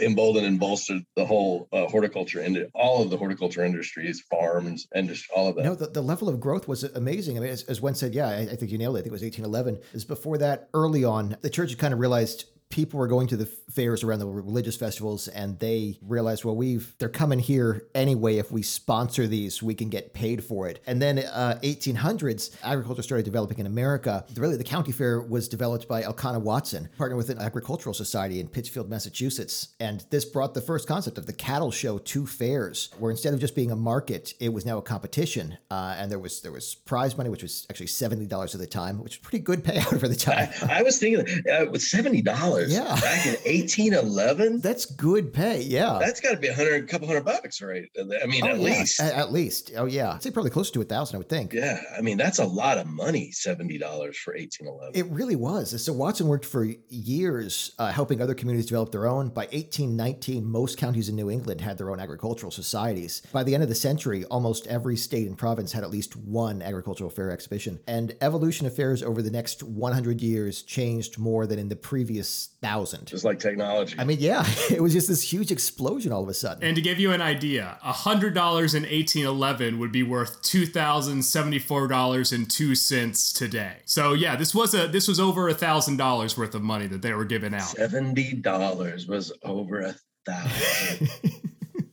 embolden and bolster the whole uh, horticulture and all of the horticulture industries, farms, and just all of that. No, the, the level of growth was amazing amazing. I mean, as, as Wen said, yeah, I, I, think you nailed it. I think it was 1811. Is before that, early on, the church had kind of realized people were going to the fairs around the religious festivals and they realized well we've they're coming here anyway. If we sponsor these we can get paid for it. And then uh, 1800s agriculture started developing in america. Really the county fair was developed by elkanah watson partnered with an agricultural society in pittsfield massachusetts. And this brought the first concept of the cattle show to fairs where instead of just being a market it was now a competition. Uh, and there was there was prize money which was actually $70 at the time which was pretty good payout for the time. I, I was thinking uh, with $70 yeah. back in 1811. That's good pay. Yeah. That's got to be a hundred, couple hundred bucks, right? I mean, oh, at yeah. least. At, at, least. Oh, yeah. I'd say probably close to a thousand, I would think. Yeah. I mean, that's a lot of money, $70 for 1811. It really was. So Watson worked for years uh, helping other communities develop their own. By 1819, most counties in New England had their own agricultural societies. By the end of the century, almost every state and province had at least one agricultural fair exhibition. And evolution of fairs over the next 100 years changed more than in the previous thousand. Just like technology. I mean, yeah, it was just this huge explosion all of a sudden. And to give you an idea, a $100 in 1811 would be worth $2,074.02 today. So yeah, this was a this was over a thousand dollars worth of money that they were giving out. $70 was over a thousand.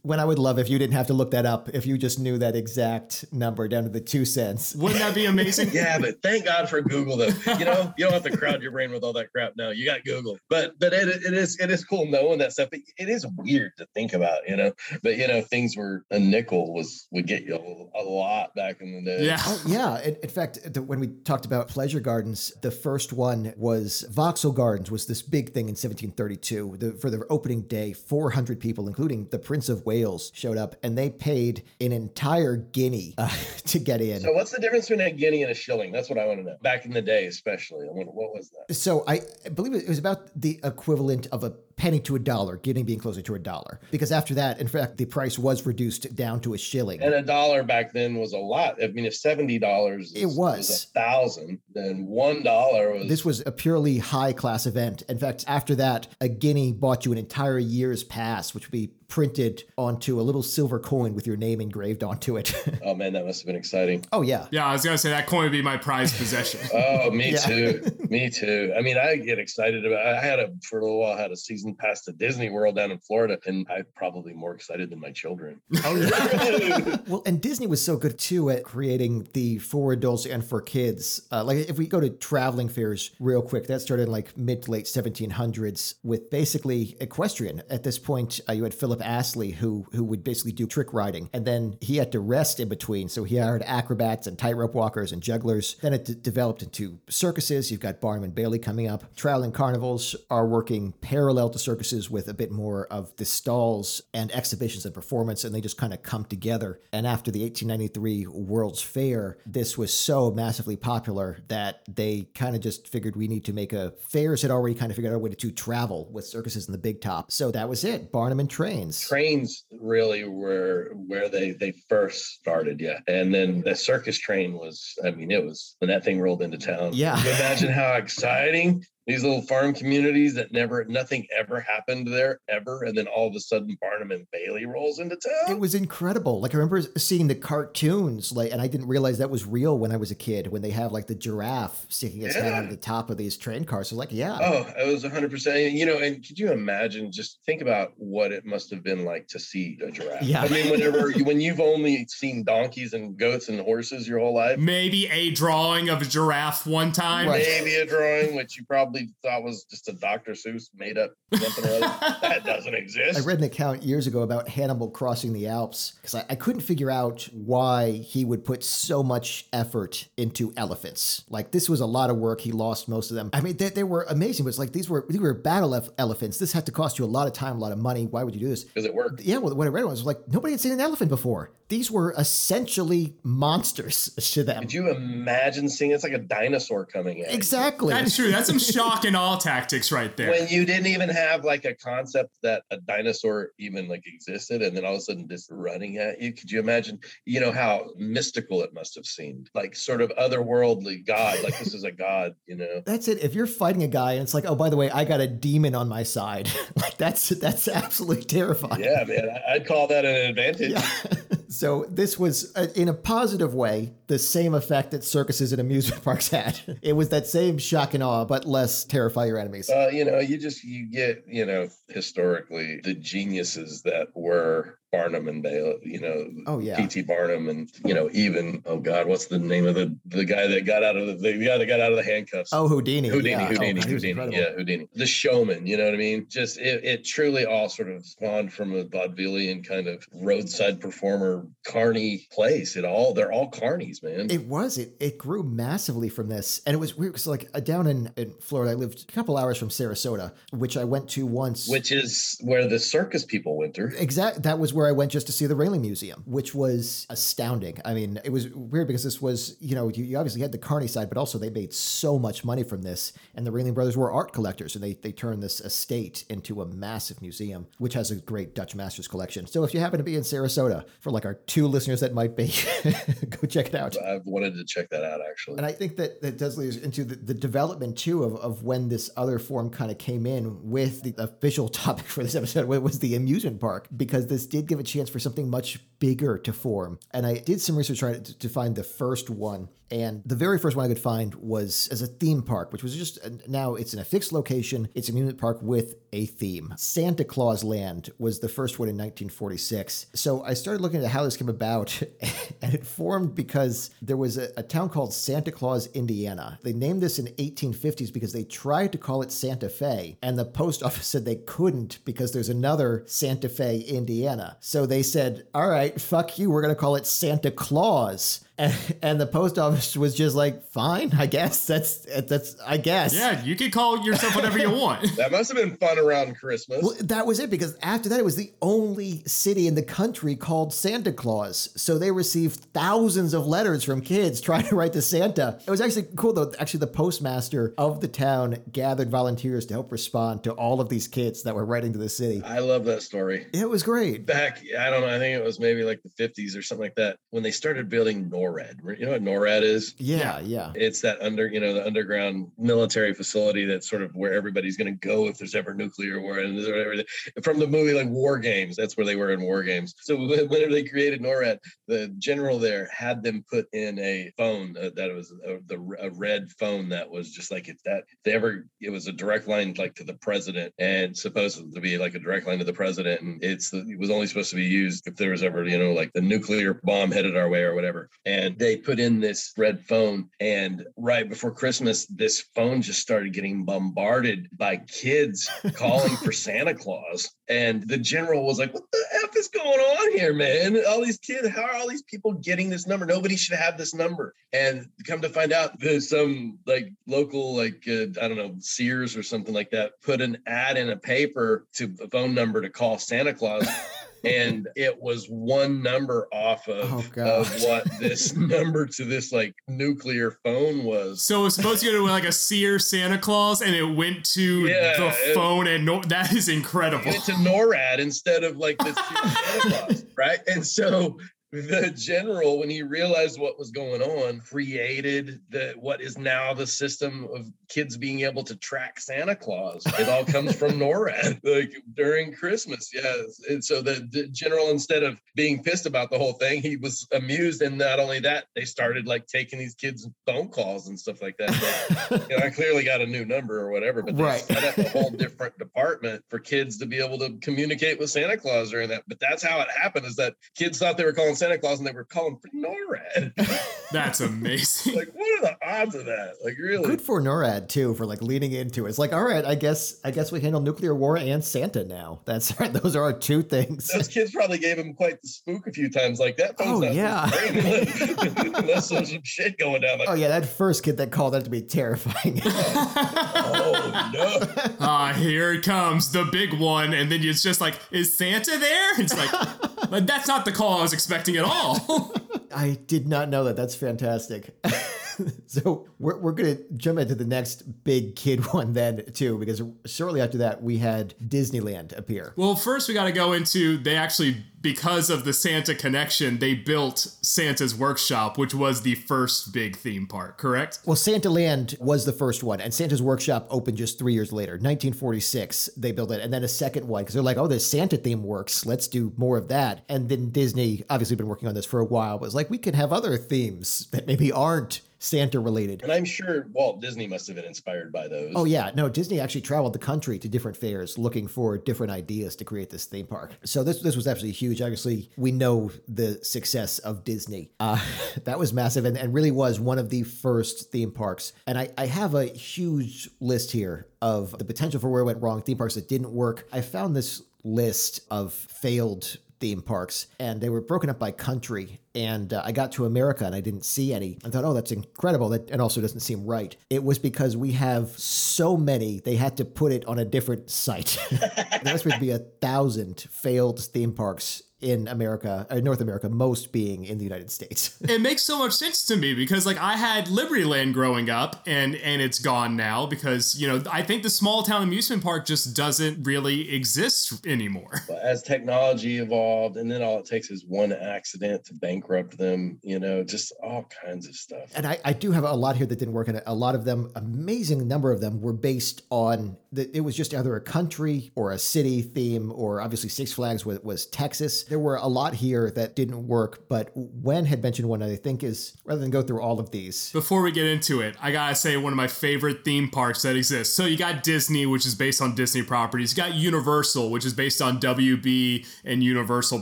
Wen I would love if you didn't have to look that up, if you just knew that exact number down to the two cents. Wouldn't that be amazing? yeah, but thank God for Google though. You know, you don't have to crowd your brain with all that crap. No, you got Google. But but it, it is it is cool knowing that stuff. But it is weird to think about, you know. But you know, things were a nickel was would get you a, a lot back in the day. Yeah, oh, yeah. In, in fact, the, when we talked about pleasure gardens, the first one was Vauxhall Gardens was this big thing in 1732. The, for the opening day, 400 people, including the Prince of Wales Wales showed up and they paid an entire guinea uh, to get in. So what's the difference between a guinea and a shilling? That's what I want to know. Back in the day, especially, what, what was that? So I believe it was about the equivalent of a penny to a dollar, getting being closer to a dollar. Because after that, in fact, the price was reduced down to a shilling. And a dollar back then was a lot. I mean, if seventy dollars it was. was a thousand, then one dollar was. This was a purely high class event. In fact, after that, a guinea bought you an entire year's pass, which would be printed onto a little silver coin with your name engraved onto it. oh man, that must have been exciting. Oh yeah. Yeah, I was gonna say that coin would be my prized possession. oh, me yeah. too. Me too. I mean, I get excited about. I had a for a little while. I had a season pass to Disney World down in Florida, and I'm probably more excited than my children. Oh yeah. well, and Disney was so good too at creating the for adults and for kids. Uh, like if we go to traveling fairs real quick, that started in like mid to late 1700s with basically equestrian. At this point, uh, you had Philip Philip Astley, who who would basically do trick riding, and then he had to rest in between. So he hired acrobats and tightrope walkers and jugglers. Then it d- developed into circuses. You've got Barnum and Bailey coming up. Traveling carnivals are working parallel to circuses with a bit more of the stalls and exhibitions and performance, and they just kind of come together. And after the 1893 World's Fair, this was so massively popular that they kind of just figured we need to make a fairs had already kind of figured out a way to travel with circuses in the big top. So that was it. Barnum and trains. Trains really were where they they first started, yeah. And then the circus train was, I mean, it was when that thing rolled into town. Yeah. Imagine how exciting these little farm communities that never nothing ever happened there ever and then all of a sudden barnum and bailey rolls into town It was incredible. Like I remember seeing the cartoons, like, and I didn't realize that was real when I was a kid. When they have like the giraffe sticking its head Yeah. out of the top of these train cars, so like, yeah, oh it was 100% you know and could you imagine just think about what it must have been like to see a giraffe Yeah. i mean whenever you when you've only seen donkeys and goats and horses your whole life Maybe a drawing of a giraffe one time. Right. maybe a drawing which you probably thought was just a dr seuss made up something or other that doesn't exist I read an account years ago about Hannibal crossing the Alps because I, I couldn't figure out why he would put so much effort into elephants. Like this was a lot of work. He lost most of them. I mean, they, they were amazing, but it's like these were these were battle elef- elephants. This had to cost you a lot of time, a lot of money. Why would you do this? because it worked Yeah, well, what I read was like nobody had seen an elephant before. These were essentially monsters to them. could you imagine seeing it's like a dinosaur coming in? Exactly. That's true. That's some shock and awe tactics right there. when you didn't even have like a concept that a dinosaur even like existed and then all of a sudden just running at you could you imagine you know how mystical it must have seemed like sort of otherworldly god like this is a god you know That's it. If you're fighting a guy and it's like, oh, by the way, I got a demon on my side, like that's that's absolutely terrifying. yeah man I- i'd call that an advantage Yeah. so this was, uh, in a positive way, the same effect that circuses and amusement parks had. It was that same shock and awe, but less terrify your enemies. uh, you know you just you get you know historically the geniuses that were barnum and bale you know Oh yeah. pt barnum and you know even oh god what's the name of the the guy that got out of the, the guy that got out of the handcuffs Oh Houdini. Houdini, yeah. Houdini, oh, Houdini. incredible. Yeah, Houdini. The showman, you know what I mean? Just it, it truly all sort of spawned from a vaudevillian kind of roadside performer carny place. It all they're all carnies, man. It was. It it grew massively from this, and it was weird because like uh, down in, in Florida, I lived a couple hours from Sarasota, which I went to once. which is where the circus people winter. Exactly, That was where I went just to see the Ringling Museum, which was astounding. I mean, it was weird because this was, you know, you, you obviously had the carny side, but also they made so much money from this. And the Ringling brothers were art collectors, and they they turned this estate into a massive museum, which has a great Dutch masters collection. So if you happen to be in Sarasota, for like our two listeners that might be, go check it out. I've wanted to check that out actually. And I think that that does lead us into the, the development too of, of when this other form kind of came in with the official topic for this episode, which was the amusement park, because this did give a chance for something much bigger to form. And I did some research trying to, to find the first one. And the very first one I could find was as a theme park, which was just uh, now it's in a fixed location. It's an amusement park with a theme. Santa Claus Land was the first one in 1946. So I started looking at how this came about, and it formed because there was a, a town called Santa Claus, Indiana. They named this in 1850s because they tried to call it Santa Fe, and the post office said they couldn't because there's another Santa Fe, Indiana. So they said, "All right, fuck you. We're gonna call it Santa Claus." And, and the post office was just like, "Fine, I guess that's that's I guess." yeah, you can call yourself whatever you want. that must have been fun around Christmas. Well, that was it because after that, it was the only city in the country called Santa Claus. So they received thousands of letters from kids trying to write to Santa. It was actually cool though. Actually, the postmaster of the town gathered volunteers to help respond to all of these kids that were writing to the city. I love that story. It was great. Back, I don't know, I think it was maybe like the 50s or something like that, when they started building NORAD. You know what NORAD is? Yeah, yeah. It's that under, you know, the underground military facility that's sort of where everybody's going to go if there's ever nuclear war. And there's whatever. From the movie like War Games, that's where they were in War Games. So whenever they created NORAD, the general there had them put in a phone uh, that was a, the a red phone that was just like if that if they ever it was a direct line like to the president and supposed to be like a direct line to the president and it's it was only supposed to be used if there was ever you know like the nuclear bomb headed our way or whatever and and they put in this red phone. And right before Christmas, this phone just started getting bombarded by kids calling for Santa Claus. And the general was like, What the F is going on here, man? All these kids, how are all these people getting this number? Nobody should have this number. And come to find out, there's some like local, like, uh, I don't know, Sears or something like that, put an ad in a paper to a phone number to call Santa Claus. and it was one number off of, Oh, of what this number to this like nuclear phone was. So it was supposed to go to like a Sear Santa Claus, and it went to Yeah, the it- phone, and no, that is incredible. Get to NORAD instead of like this Santa Claus, right? And so the general, when he realized what was going on, created the what is now the system of kids being able to track Santa Claus. It all comes from NORAD, like during Christmas. Yes. And so the, the general, instead of being pissed about the whole thing, he was amused. And not only that, they started like taking these kids' phone calls and stuff like that. But, you know, I clearly got a new number or whatever, but they Right. set up a whole different department for kids to be able to communicate with Santa Claus during that. But that's how it happened is that kids thought they were calling Santa Claus and they were calling for NORAD. That's amazing. like, what are the odds of that? Like, really? Good for NORAD too for like leaning into it. It's like, all right, I guess I guess we handle nuclear war and Santa now. That's right. Those are our two things. Those kids probably gave him quite the spook a few times. Like that. Oh, yeah. great unless there's some shit going down. Like, Oh yeah, that first kid that called that to be terrifying. oh no. Ah, here it comes, the big one, and then it's just like, is Santa there? It's like, but that's not the call I was expecting at all. I did not know that. That's fantastic. so we're, we're going to jump into the next big kid one then too, because shortly after that we had Disneyland appear. well, first we got to go into they actually because of the Santa connection, they built Santa's workshop, which was the first big theme park. Correct? Well, Santa Land was the first one, and Santa's Workshop opened just three years later, 1946. They built it, and then a second one because they're like, "Oh, the Santa theme works. Let's do more of that." And then Disney, obviously, been working on this for a while, was like, "We can have other themes that maybe aren't Santa related." And I'm sure Walt Disney must have been inspired by those. Oh yeah, no, Disney actually traveled the country to different fairs looking for different ideas to create this theme park. So this this was absolutely huge. Obviously, we know the success of Disney. Uh, that was massive and, and really was one of the first theme parks. And I, I have a huge list here of the potential for where it went wrong, theme parks that didn't work. I found this list of failed theme parks and they were broken up by country. And uh, i got to america and i didn't see any. I thought oh that's incredible. That and also doesn't seem right. It was because we have so many they had to put it on a different site. There would be a thousand failed theme parks in america or north america most being in the united states it makes so much sense to me because like I had Liberty Land growing up and and it's gone now because you know I think the small town amusement park just doesn't really exist anymore. But as technology evolved, and then all it takes is one accident to bankrupt them, you know, just all kinds of stuff. And I, I do have a lot here that didn't work, and a lot of them, amazing number of them, were based on that it was just either a country or a city theme, or obviously Six Flags was, was Texas. There were a lot here that didn't work, but Wen had mentioned one that I think is rather than go through all of these. Before we get into it, I gotta say one of my favorite theme parks that exists. So you got Disney, which is based on Disney properties. You got Universal, which is based on WB and Universal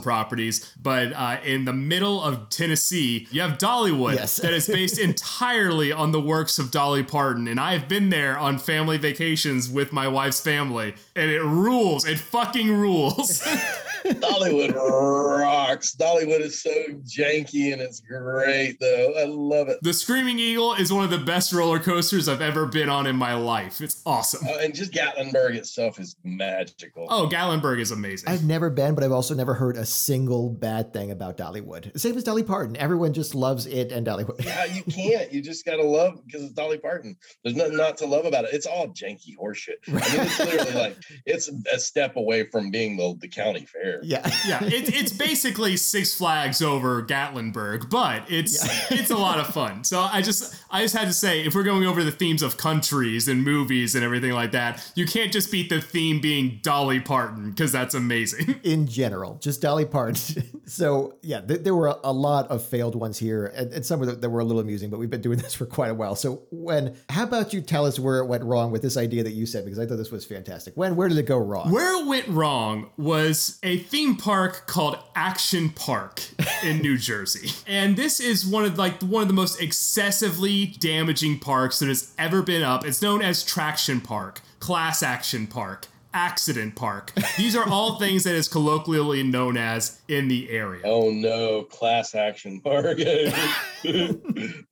properties. But uh, in the middle of Tennessee, you have Dollywood, Yes. that is based entirely on the works of Dolly Parton. And I have been there on family vacations with my wife's family, and it rules. It fucking rules. Dollywood rocks. Dollywood is so janky and it's great, though. I love it. the Screaming Eagle is one of the best roller coasters I've ever been on in my life. It's awesome. Uh, and just Gatlinburg itself is magical. Oh, Gatlinburg is amazing. I've never been, but I've also never heard a single bad thing about Dollywood. Same as Dolly Parton. Everyone just loves it and Dollywood. Yeah, you can't. You just gotta love because it's Dolly Parton. There's nothing not to love about it. It's all janky horseshit. I mean, it's literally like it's a step away from being the, the county fair. Yeah. yeah, it, it's basically Six Flags over Gatlinburg, but it's it's a lot of fun. So I just I just had to say, if we're going over the themes of countries and movies and everything like that, you can't just beat the theme being Dolly Parton because that's amazing. in general, just Dolly Parton. so yeah, th- there were a, a lot of failed ones here, and, and some of them that were a little amusing. But we've been doing this for quite a while. So Wen, how about you tell us where it went wrong with this idea that you said because I thought this was fantastic. Wen, where did it go wrong? Where it went wrong was a theme park called Action Park in New Jersey. And this is one of like one of the most excessively damaging parks that has ever been up. It's known as Traction Park, Class Action Park, Accident Park. These are all things that is colloquially known as in the area. Oh no, class action park.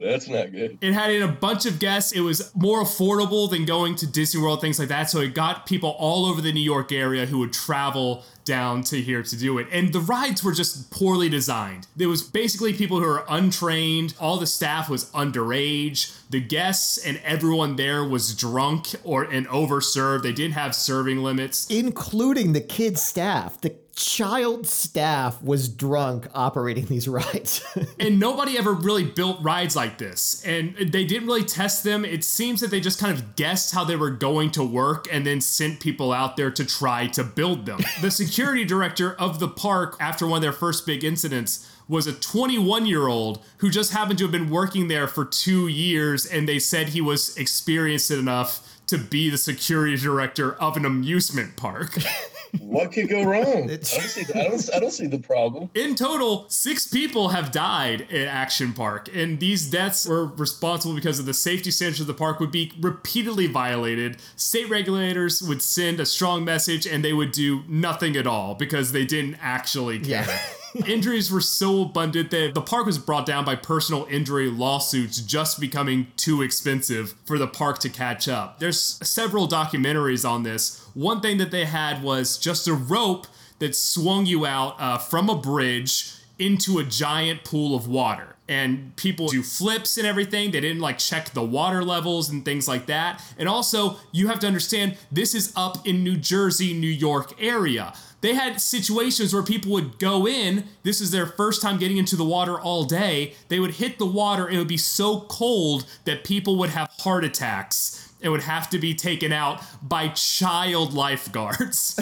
That's not good. It had in a bunch of guests. It was more affordable than going to Disney World, things like that. So it got people all over the New York area who would travel down to here to do it. And the rides were just poorly designed. There was basically people who were untrained. All the staff was underage. The guests and everyone there was drunk or and overserved. They didn't have serving limits. Including the kids' staff. The child staff was drunk operating these rides. and nobody ever really built rides like this. And they didn't really test them. It seems that they just kind of guessed how they were going to work and then sent people out there to try to build them. the security director of the park, after one of their first big incidents, was a 21 year old who just happened to have been working there for two years, and they said he was experienced enough to be the security director of an amusement park. what could go wrong? I don't, see, I, don't, I don't see the problem. In total, six people have died at Action Park, and these deaths were responsible because of the safety standards of the park would be repeatedly violated. State regulators would send a strong message, and they would do nothing at all because they didn't actually care. Yeah. Injuries were so abundant that the park was brought down by personal injury lawsuits just becoming too expensive for the park to catch up. There's several documentaries on this. One thing that they had was just a rope that swung you out uh, from a bridge into a giant pool of water and people do flips and everything. They didn't like check the water levels and things like that. And also, you have to understand this is up in New Jersey, New York area. They had situations where people would go in, this is their first time getting into the water all day. They would hit the water, it would be so cold that people would have heart attacks it would have to be taken out by child lifeguards.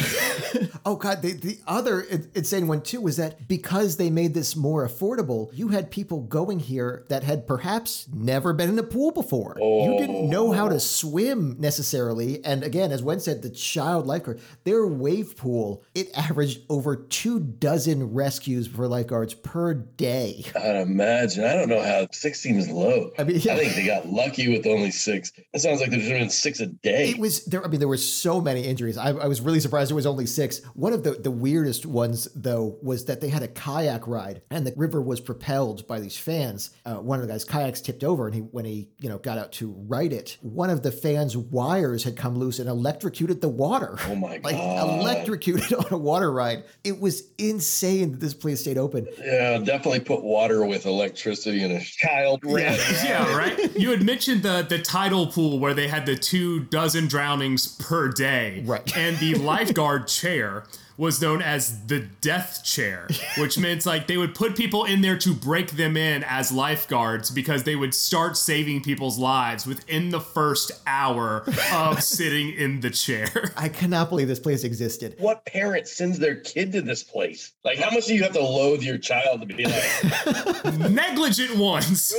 oh god, the, the other insane one too was that because they made this more affordable, you had people going here that had perhaps never been in a pool before. Oh. You didn't know how to swim necessarily, and again, as Wen said, the child lifeguard, their wave pool, it averaged over two dozen rescues for lifeguards per day. I'd imagine. I don't know how six seems low. I mean, yeah. I think they got lucky with only six. That sounds like there's been six a day. It was there. I mean, there were so many injuries. I, I was really surprised it was only six. One of the, the weirdest ones, though, was that they had a kayak ride and the river was propelled by these fans. Uh, one of the guys' kayaks tipped over, and he when he you know got out to right it, one of the fans' wires had come loose and electrocuted the water. Oh my god! like electrocuted on a water ride. It was insane that this place stayed open. Yeah, definitely put water with electricity in a child. Yeah, yeah, right. You had mentioned the the tidal pool where they had the two dozen drownings per day. Right. And the lifeguard chair was known as the death chair, which meant like they would put people in there to break them in as lifeguards because they would start saving people's lives within the first hour of sitting in the chair. I cannot believe this place existed. What parent sends their kid to this place? Like, how much do you have to loathe your child to be like negligent ones?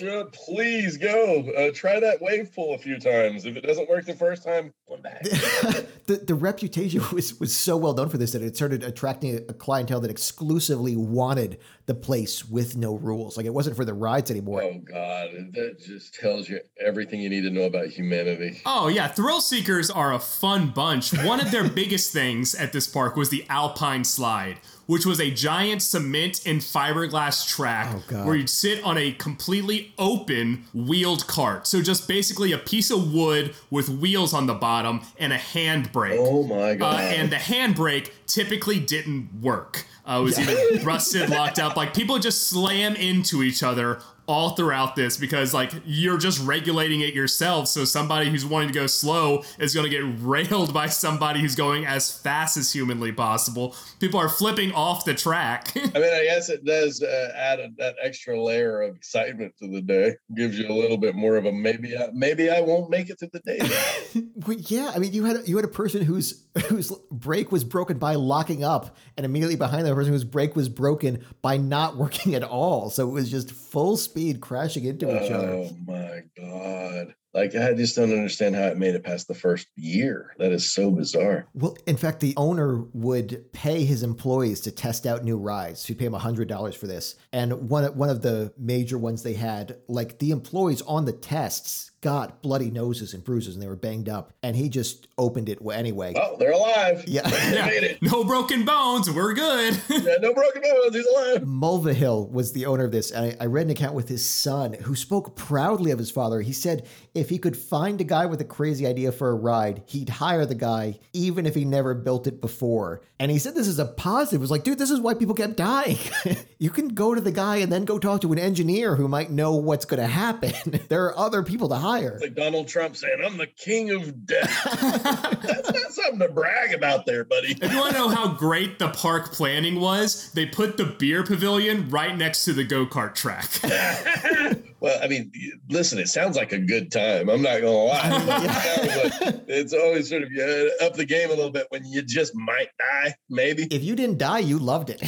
Go, please go. Uh, try that wave pool a few times. If it doesn't work the first time, come back. the the reputation was was so well known for this that it started attracting a clientele that exclusively wanted the place with no rules. Like it wasn't for the rides anymore. Oh God, that just tells you everything you need to know about humanity. Oh yeah, thrill seekers are a fun bunch. One of their biggest things at this park was the Alpine Slide which was a giant cement and fiberglass track oh, where you'd sit on a completely open wheeled cart. So just basically a piece of wood with wheels on the bottom and a handbrake. Oh my god! Uh, and the handbrake typically didn't work. Uh, was either rusted, locked up. Like people just slam into each other all throughout this because like you're just regulating it yourself. So somebody who's wanting to go slow is going to get railed by somebody who's going as fast as humanly possible. People are flipping off the track. I mean i guess it does uh, add a, that extra layer of excitement to the day. Gives you a little bit more of a maybe I, maybe i won't make it to the day. Well, yeah i mean you had you had a person whose whose brake was broken by locking up and immediately behind that person whose brake was broken by not working at all. So it was just full speed speed crashing into each other. Oh my god. Like I just don't understand how it made it past the first year. That is so bizarre. Well, in fact, the owner would pay his employees to test out new rides. He'd pay them hundred dollars for this. And one one of the major ones they had, like the employees on the tests got bloody noses and bruises and they were banged up. And he just opened it anyway. Oh, they're alive. Yeah. They Yeah. made it. No broken bones. We're good. Yeah, no broken bones. He's alive. Mulvihill was the owner of this, and I, I read an account with his son who spoke proudly of his father. He said if he could find a guy with a crazy idea for a ride, he'd hire the guy, even if he never built it before. And he said this is a positive. It was like, dude, this is why people kept dying. you can go to the guy and then go talk to an engineer who might know what's going to happen. there are other people to hire. Like Donald Trump saying, I'm the king of death. That's not something to brag about there, buddy. If you want to know how great the park planning was, they put the beer pavilion right next to the go kart track. well, I mean, listen, it sounds like a good time. I'm not gonna lie. Like it's always sort of you up the game a little bit when you just might die, maybe. If you didn't die, you loved it.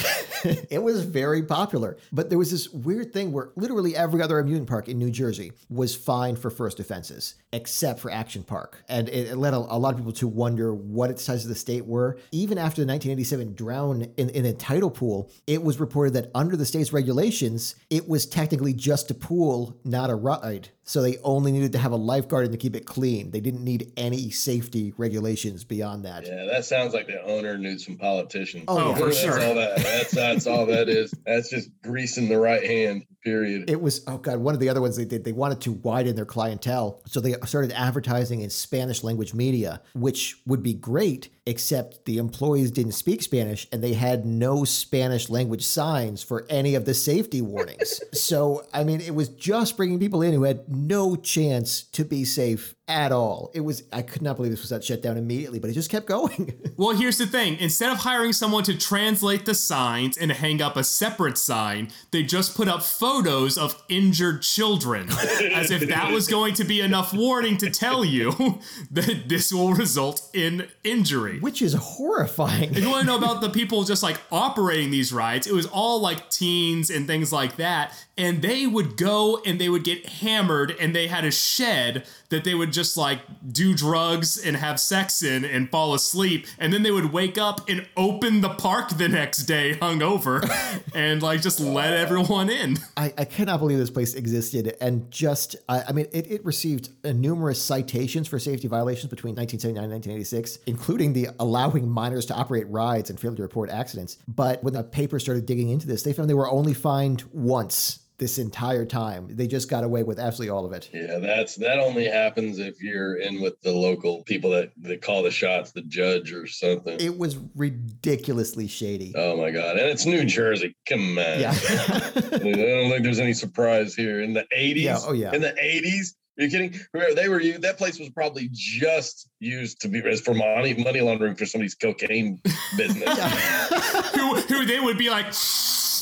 it was very popular. But there was this weird thing where literally every other amusement park in New Jersey was fined for first offenses, except for Action Park. And it, it led a, a lot of people to wonder what its size of the state were. Even after the 1987 drown in, in a tidal pool, it was reported that under the state's regulations, it was technically just a pool, not a ride. So they only needed to have a lifeguard and to keep it clean. They didn't need any safety regulations beyond that. Yeah, that sounds like the owner knew some politicians. Oh, yeah. for that's sure. All that. That's that's all that is. That's just greasing the right hand. Period. It was oh god, one of the other ones they did. They wanted to widen their clientele, so they started advertising in Spanish language media, which would be great, except the employees didn't speak Spanish and they had no Spanish language signs for any of the safety warnings. so I mean, it was just bringing people in who had no chance to be safe at all. It was I could not believe this was that shut down immediately, but it just kept going. Well, here's the thing instead of hiring someone to translate the signs and hang up a separate sign, they just put up photos of injured children, as if that was going to be enough warning to tell you that this will result in injury. which is horrifying. If you want to know about the people just like operating these rides, it was all like teens and things like that. And they would go and they would get hammered, and they had a shed that they would just like do drugs and have sex in and fall asleep. And then they would wake up and open the park the next day hungover and like just let everyone in. I, I cannot believe this place existed and just I, I mean it, it received numerous citations for safety violations between 1979 and 1986 including the allowing minors to operate rides and failing to report accidents but when the paper started digging into this they found they were only fined once this entire time they just got away with absolutely all of it Yeah, that's that only happens if you're in with the local people that, that call the shots, the judge or something. it was ridiculously shady Oh my god. And it's New Jersey. Come on. yeah I don't think there's any surprise here. In the 80s. Yeah, oh, yeah. In the 80s. Are you kidding? Remember, they were that place was probably just used to be as for money money laundering for somebody's cocaine business. who, who they would be like,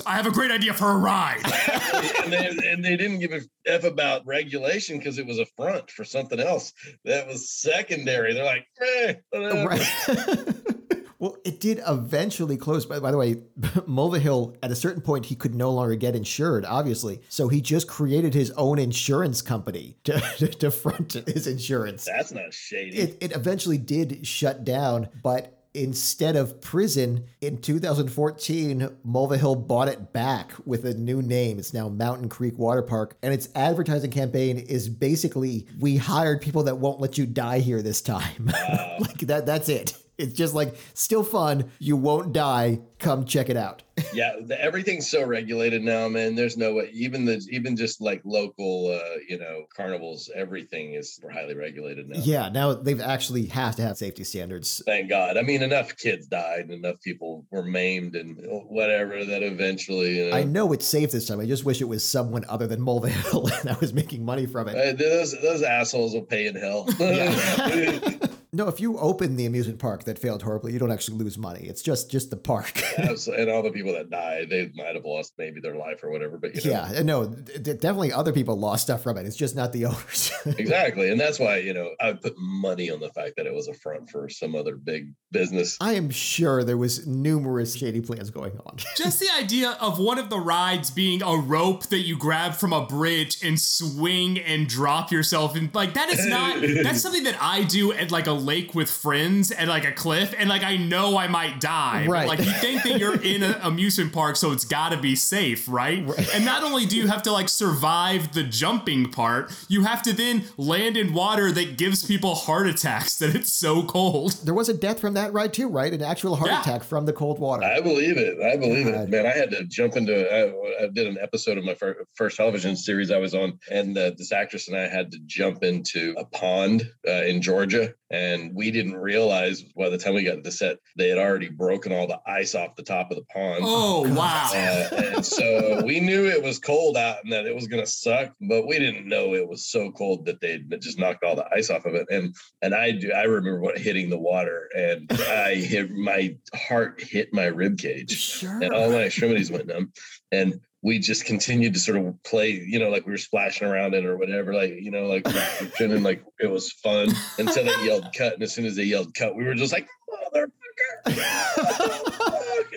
I have a great idea for a ride. and, they, and they didn't give a f about regulation because it was a front for something else that was secondary. They're like, eh. Right. well, it did eventually close. By, by the way, Mulvihill, at a certain point, he could no longer get insured, obviously. So he just created his own insurance company to, to front his insurance. That's not shady. It, it eventually did shut down, but instead of prison in 2014 mulvihill bought it back with a new name. It's now mountain creek water park and its advertising campaign is basically we hired people that won't let you die here this time. Like that that's it it's just like still fun you won't die come check it out yeah, the, everything's so regulated now, man. There's no way. Even the even just like local, uh, you know, carnivals, everything is highly regulated now. yeah now they've actually have to have safety standards Thank God. I mean, enough kids died, and enough people were maimed, and whatever. That eventually, you know, I know it's safe this time. I just wish it was someone other than Mulvihill that was making money from it. Uh, those those assholes will pay in hell. Yeah. No, if you open the amusement park that failed horribly, you don't actually lose money. It's just just the park. and all the people that died, they might have lost maybe their life or whatever. But you know. yeah, no, definitely other people lost stuff from it. It's just not the owners. exactly, and that's why you know I put money on the fact that it was a front for some other big business. I am sure there was numerous shady plans going on. just the idea of one of the rides being a rope that you grab from a bridge and swing and drop yourself in, like that is not. that's something that I do at like a lake with friends at like a cliff, and like I know I might die. Right. Like you think that you're in an amusement park, so it's got to be safe, right? right? And not only do you have to like survive the jumping part, you have to then land in water that gives people heart attacks that it's so cold. There was a death from that ride too, right? An actual heart yeah. attack from the cold water. I believe it. I believe God. it, man. I had to jump into. I, I did an episode of my fir- first television series I was on, and uh, this actress and I had to jump into a pond uh, in Georgia and we didn't realize by the time we got to the set, they had already broken all the ice off the top of the pond. Oh, wow. Uh, and so we knew it was cold out and that it was going to suck, but we didn't know it was so cold that they just knocked all the ice off of it. And and I do I remember what hitting the water and I hit my heart hit my rib cage. Sure. And all my extremities went numb. And we just continued to sort of play, you know, like we were splashing around in or whatever, like, you know, like pretending like it was fun until they yelled cut. And as soon as they yelled cut, we were just like, motherfucker.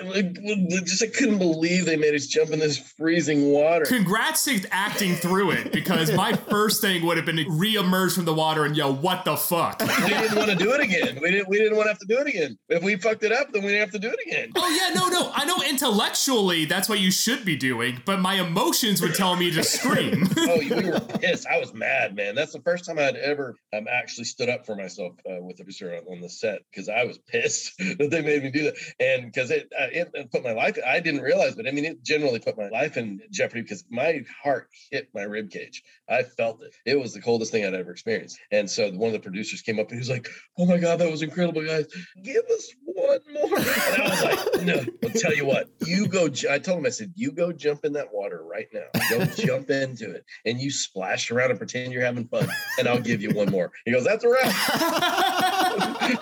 Like, just I couldn't believe they made us jump in this freezing water. Congrats to acting through it because my first thing would have been to reemerge from the water and yell, "What the fuck?" we didn't want to do it again. We didn't. We didn't want to have to do it again. If we fucked it up, then we didn't have to do it again. Oh yeah, no, no. I know intellectually that's what you should be doing, but my emotions would tell me to scream. oh, we were pissed. I was mad, man. That's the first time I'd ever um, actually stood up for myself uh, with a producer on, on the set because I was pissed that they made me do that, and because it, uh, it, it put my life. I didn't realize, but I mean, it generally put my life in jeopardy because my heart hit my rib cage. I felt it. It was the coldest thing I'd ever experienced. And so one of the producers came up and he was like, "Oh my god, that was incredible, guys! Give us one more." And I was like, "No, I'll tell you what. You go." I told him, I said, "You go jump in that water right now. Go jump into it, and you splash around and pretend you're having fun, and I'll give you one more." He goes, "That's a wrap."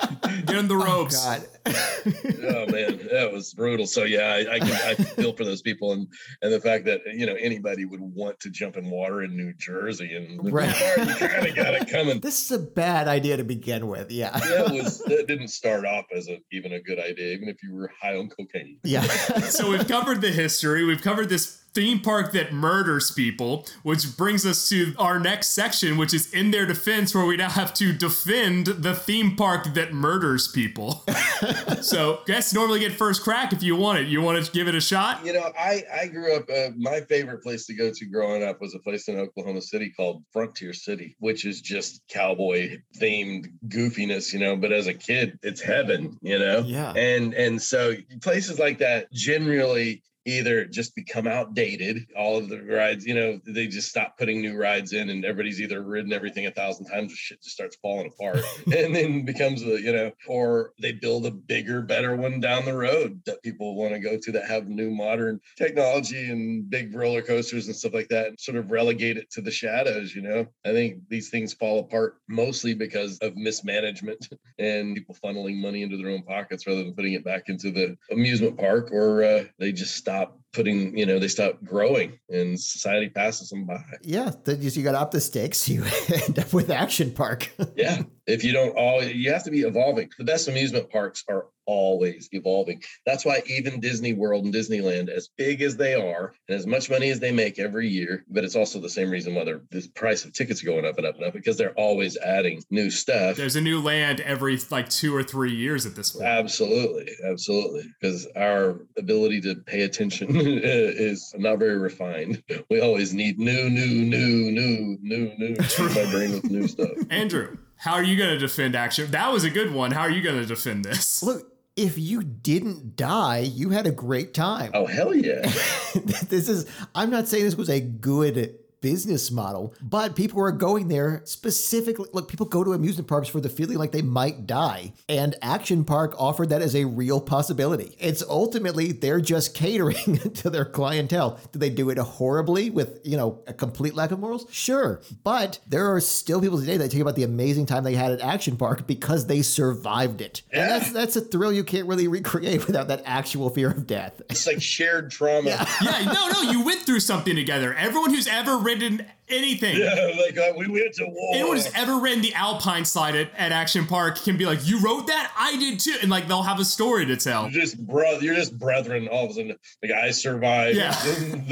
Get in the oh, ropes. Oh, oh man, that was brutal. So yeah, I, I, can, I feel for those people and and the fact that you know anybody would want to jump in water in New Jersey and right. you kind of got it coming. This is a bad idea to begin with. Yeah, yeah, it was. That didn't start off as a, even a good idea, even if you were high on cocaine. Yeah. so we've covered the history. We've covered this theme park that murders people, which brings us to our next section, which is in their defense, where we now have to defend the theme park that murders people. so, guests normally get first crack if you want it. You want to give it a shot? You know, I I grew up. Uh, my favorite place to go to growing up was a place in Oklahoma City called Frontier City, which is just cowboy themed goofiness. You know, but as a kid, it's heaven. You know, yeah. And and so places like that generally either just become outdated. All of the rides, you know, they just stop putting new rides in, and everybody's either ridden everything a thousand times, or shit just starts falling apart, and then becomes a, you know, or they build a bigger, better one down the road that people want to go to that have new modern technology and big roller coasters and stuff like that, and sort of relegate it to the shadows. You know, I think these things fall apart mostly because of mismanagement and people funneling money into their own pockets rather than putting it back into the amusement park, or uh, they just stop putting, you know, they stop growing and society passes them by. Yeah. Then you got up the stakes, you end up with Action Park. yeah. If you don't all, you have to be evolving. The best amusement parks are always evolving. That's why even Disney World and Disneyland, as big as they are and as much money as they make every year, but it's also the same reason why the price of tickets are going up and up and up because they're always adding new stuff. There's a new land every like two or three years at this point. Absolutely, absolutely, because our ability to pay attention is not very refined. We always need new, new, new, new, new, new. my brain with new stuff. Andrew. How are you going to defend action? That was a good one. How are you going to defend this? Look, if you didn't die, you had a great time. Oh hell yeah! this is I'm not saying this was a good business model, but people are going there specifically. Look, people go to amusement parks for the feeling like they might die, and Action Park offered that as a real possibility. It's ultimately they're just catering to their clientele. Do they do it horribly with, you know, a complete lack of morals? Sure. But there are still people today that talk about the amazing time they had at Action Park because they survived it. And that's that's a thrill you can't really recreate without that actual fear of death. It's like shared trauma. Yeah, yeah no, no, you went through something together. Everyone who's ever ridden anything. Yeah, like uh, we went to war. Anyone who's ever ridden the Alpine slide at, at Action Park can be like, "You wrote that? I did too," and like they'll have a story to tell. You're just bro, you're just brethren. All of a sudden, like I survived. Yeah,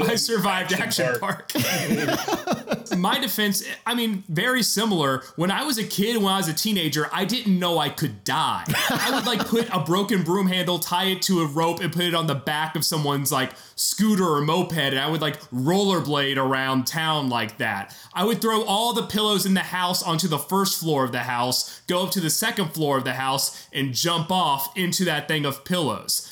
I survived Action, Action Park. Park. My defense, I mean, very similar. When I was a kid, when I was a teenager, I didn't know I could die. I would like put a broken broom handle, tie it to a rope, and put it on the back of someone's like scooter or moped, and I would like rollerblade around town like that. I would throw all the pillows in the house onto the first floor of the house, go up to the second floor of the house, and jump off into that thing of pillows.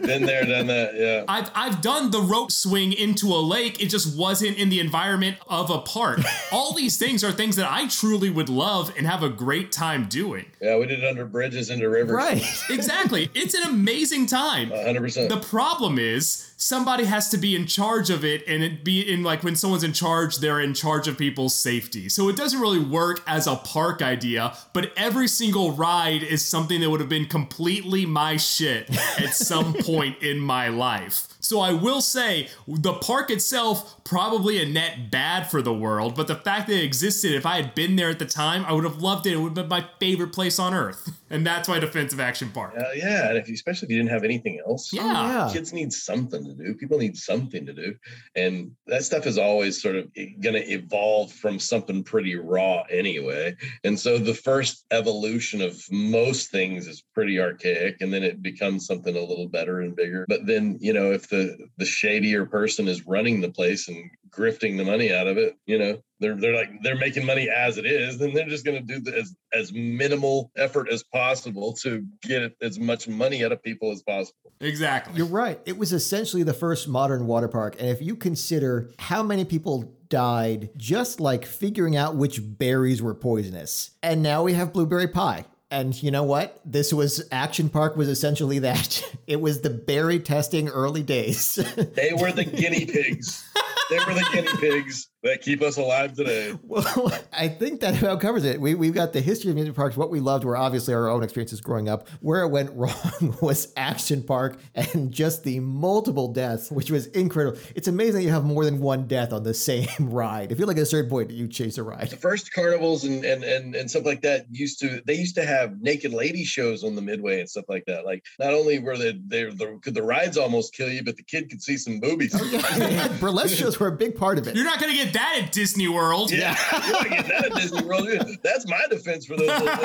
Been there, done that, yeah. I've, I've done the rope swing into a lake. It just wasn't in the environment of a park. all these things are things that I truly would love and have a great time doing. Yeah, we did it under bridges into rivers. Right. exactly. It's an amazing time. 100%. The problem is somebody has to be in charge of it and it be in like when someone's in charge they're in charge of people's safety. So it doesn't really work as a park idea but every single ride is something that would have been completely my shit at some point in my life. So I will say the park itself probably a net bad for the world, but the fact that it existed, if I had been there at the time, I would have loved it. It would have been my favorite place on earth. And that's my defensive action park. Uh, yeah, and if, especially if you didn't have anything else. Yeah. Oh, yeah. Kids need something to do. People need something to do. And that stuff is always sort of going to evolve from something pretty raw anyway. And so the first evolution of most things is pretty archaic and then it becomes something a little better and bigger. But then, you know, if the the the shadier person is running the place and grifting the money out of it, you know, they're they're like they're making money as it is, then they're just going to do the, as as minimal effort as possible to get as much money out of people as possible. Exactly. You're right. It was essentially the first modern water park, and if you consider how many people died just like figuring out which berries were poisonous, and now we have blueberry pie. And you know what? This was Action Park was essentially that. It was the berry testing early days. they were the guinea pigs. They were the guinea pigs that keep us alive today. Well, I think that about covers it. We, we've got the history of amusement parks. What we loved were obviously our own experiences growing up. Where it went wrong was Action Park and just the multiple deaths, which was incredible. It's amazing that you have more than one death on the same ride. If you're like at a certain point, you chase a ride. The first carnivals and, and, and, and stuff like that used to, they used to have naked lady shows on the midway and stuff like that. Like not only were they, they the, could the rides almost kill you, but the kid could see some boobies. Oh, yeah. Burlesque shows were a big part of it. You're not going to get that at Disney World. Yeah, you want to get that at Disney World. That's my defense for those little things.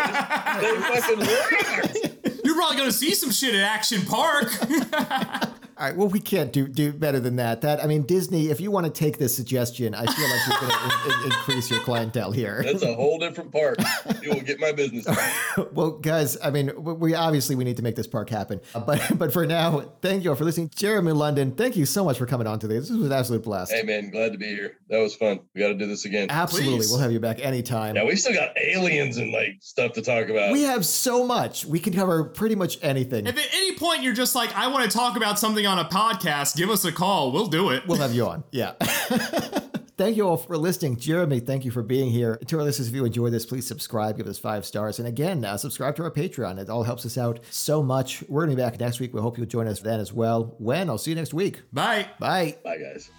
They fucking work. You're probably going to see some shit at Action Park. All right. Well, we can't do do better than that. That I mean, Disney. If you want to take this suggestion, I feel like you're going to in- increase your clientele here. That's a whole different park. You will get my business. well, guys, I mean, we obviously we need to make this park happen. Uh, but but for now, thank you all for listening. Jeremy London, thank you so much for coming on today. This was an absolute blast. Hey man, glad to be here. That was fun. We got to do this again. Absolutely, Please. we'll have you back anytime. Yeah, we still got aliens and like stuff to talk about. We have so much. We can cover pretty much anything. if at any point you're just like, I want to talk about something on a podcast, give us a call. We'll do it. We'll have you on. Yeah. thank you all for listening. Jeremy, thank you for being here. To our listeners, if you enjoyed this, please subscribe, give us five stars. And again, uh, subscribe to our Patreon. It all helps us out so much. We're going to be back next week. We hope you'll join us then as well. Wen? I'll see you next week. Bye. Bye. Bye guys.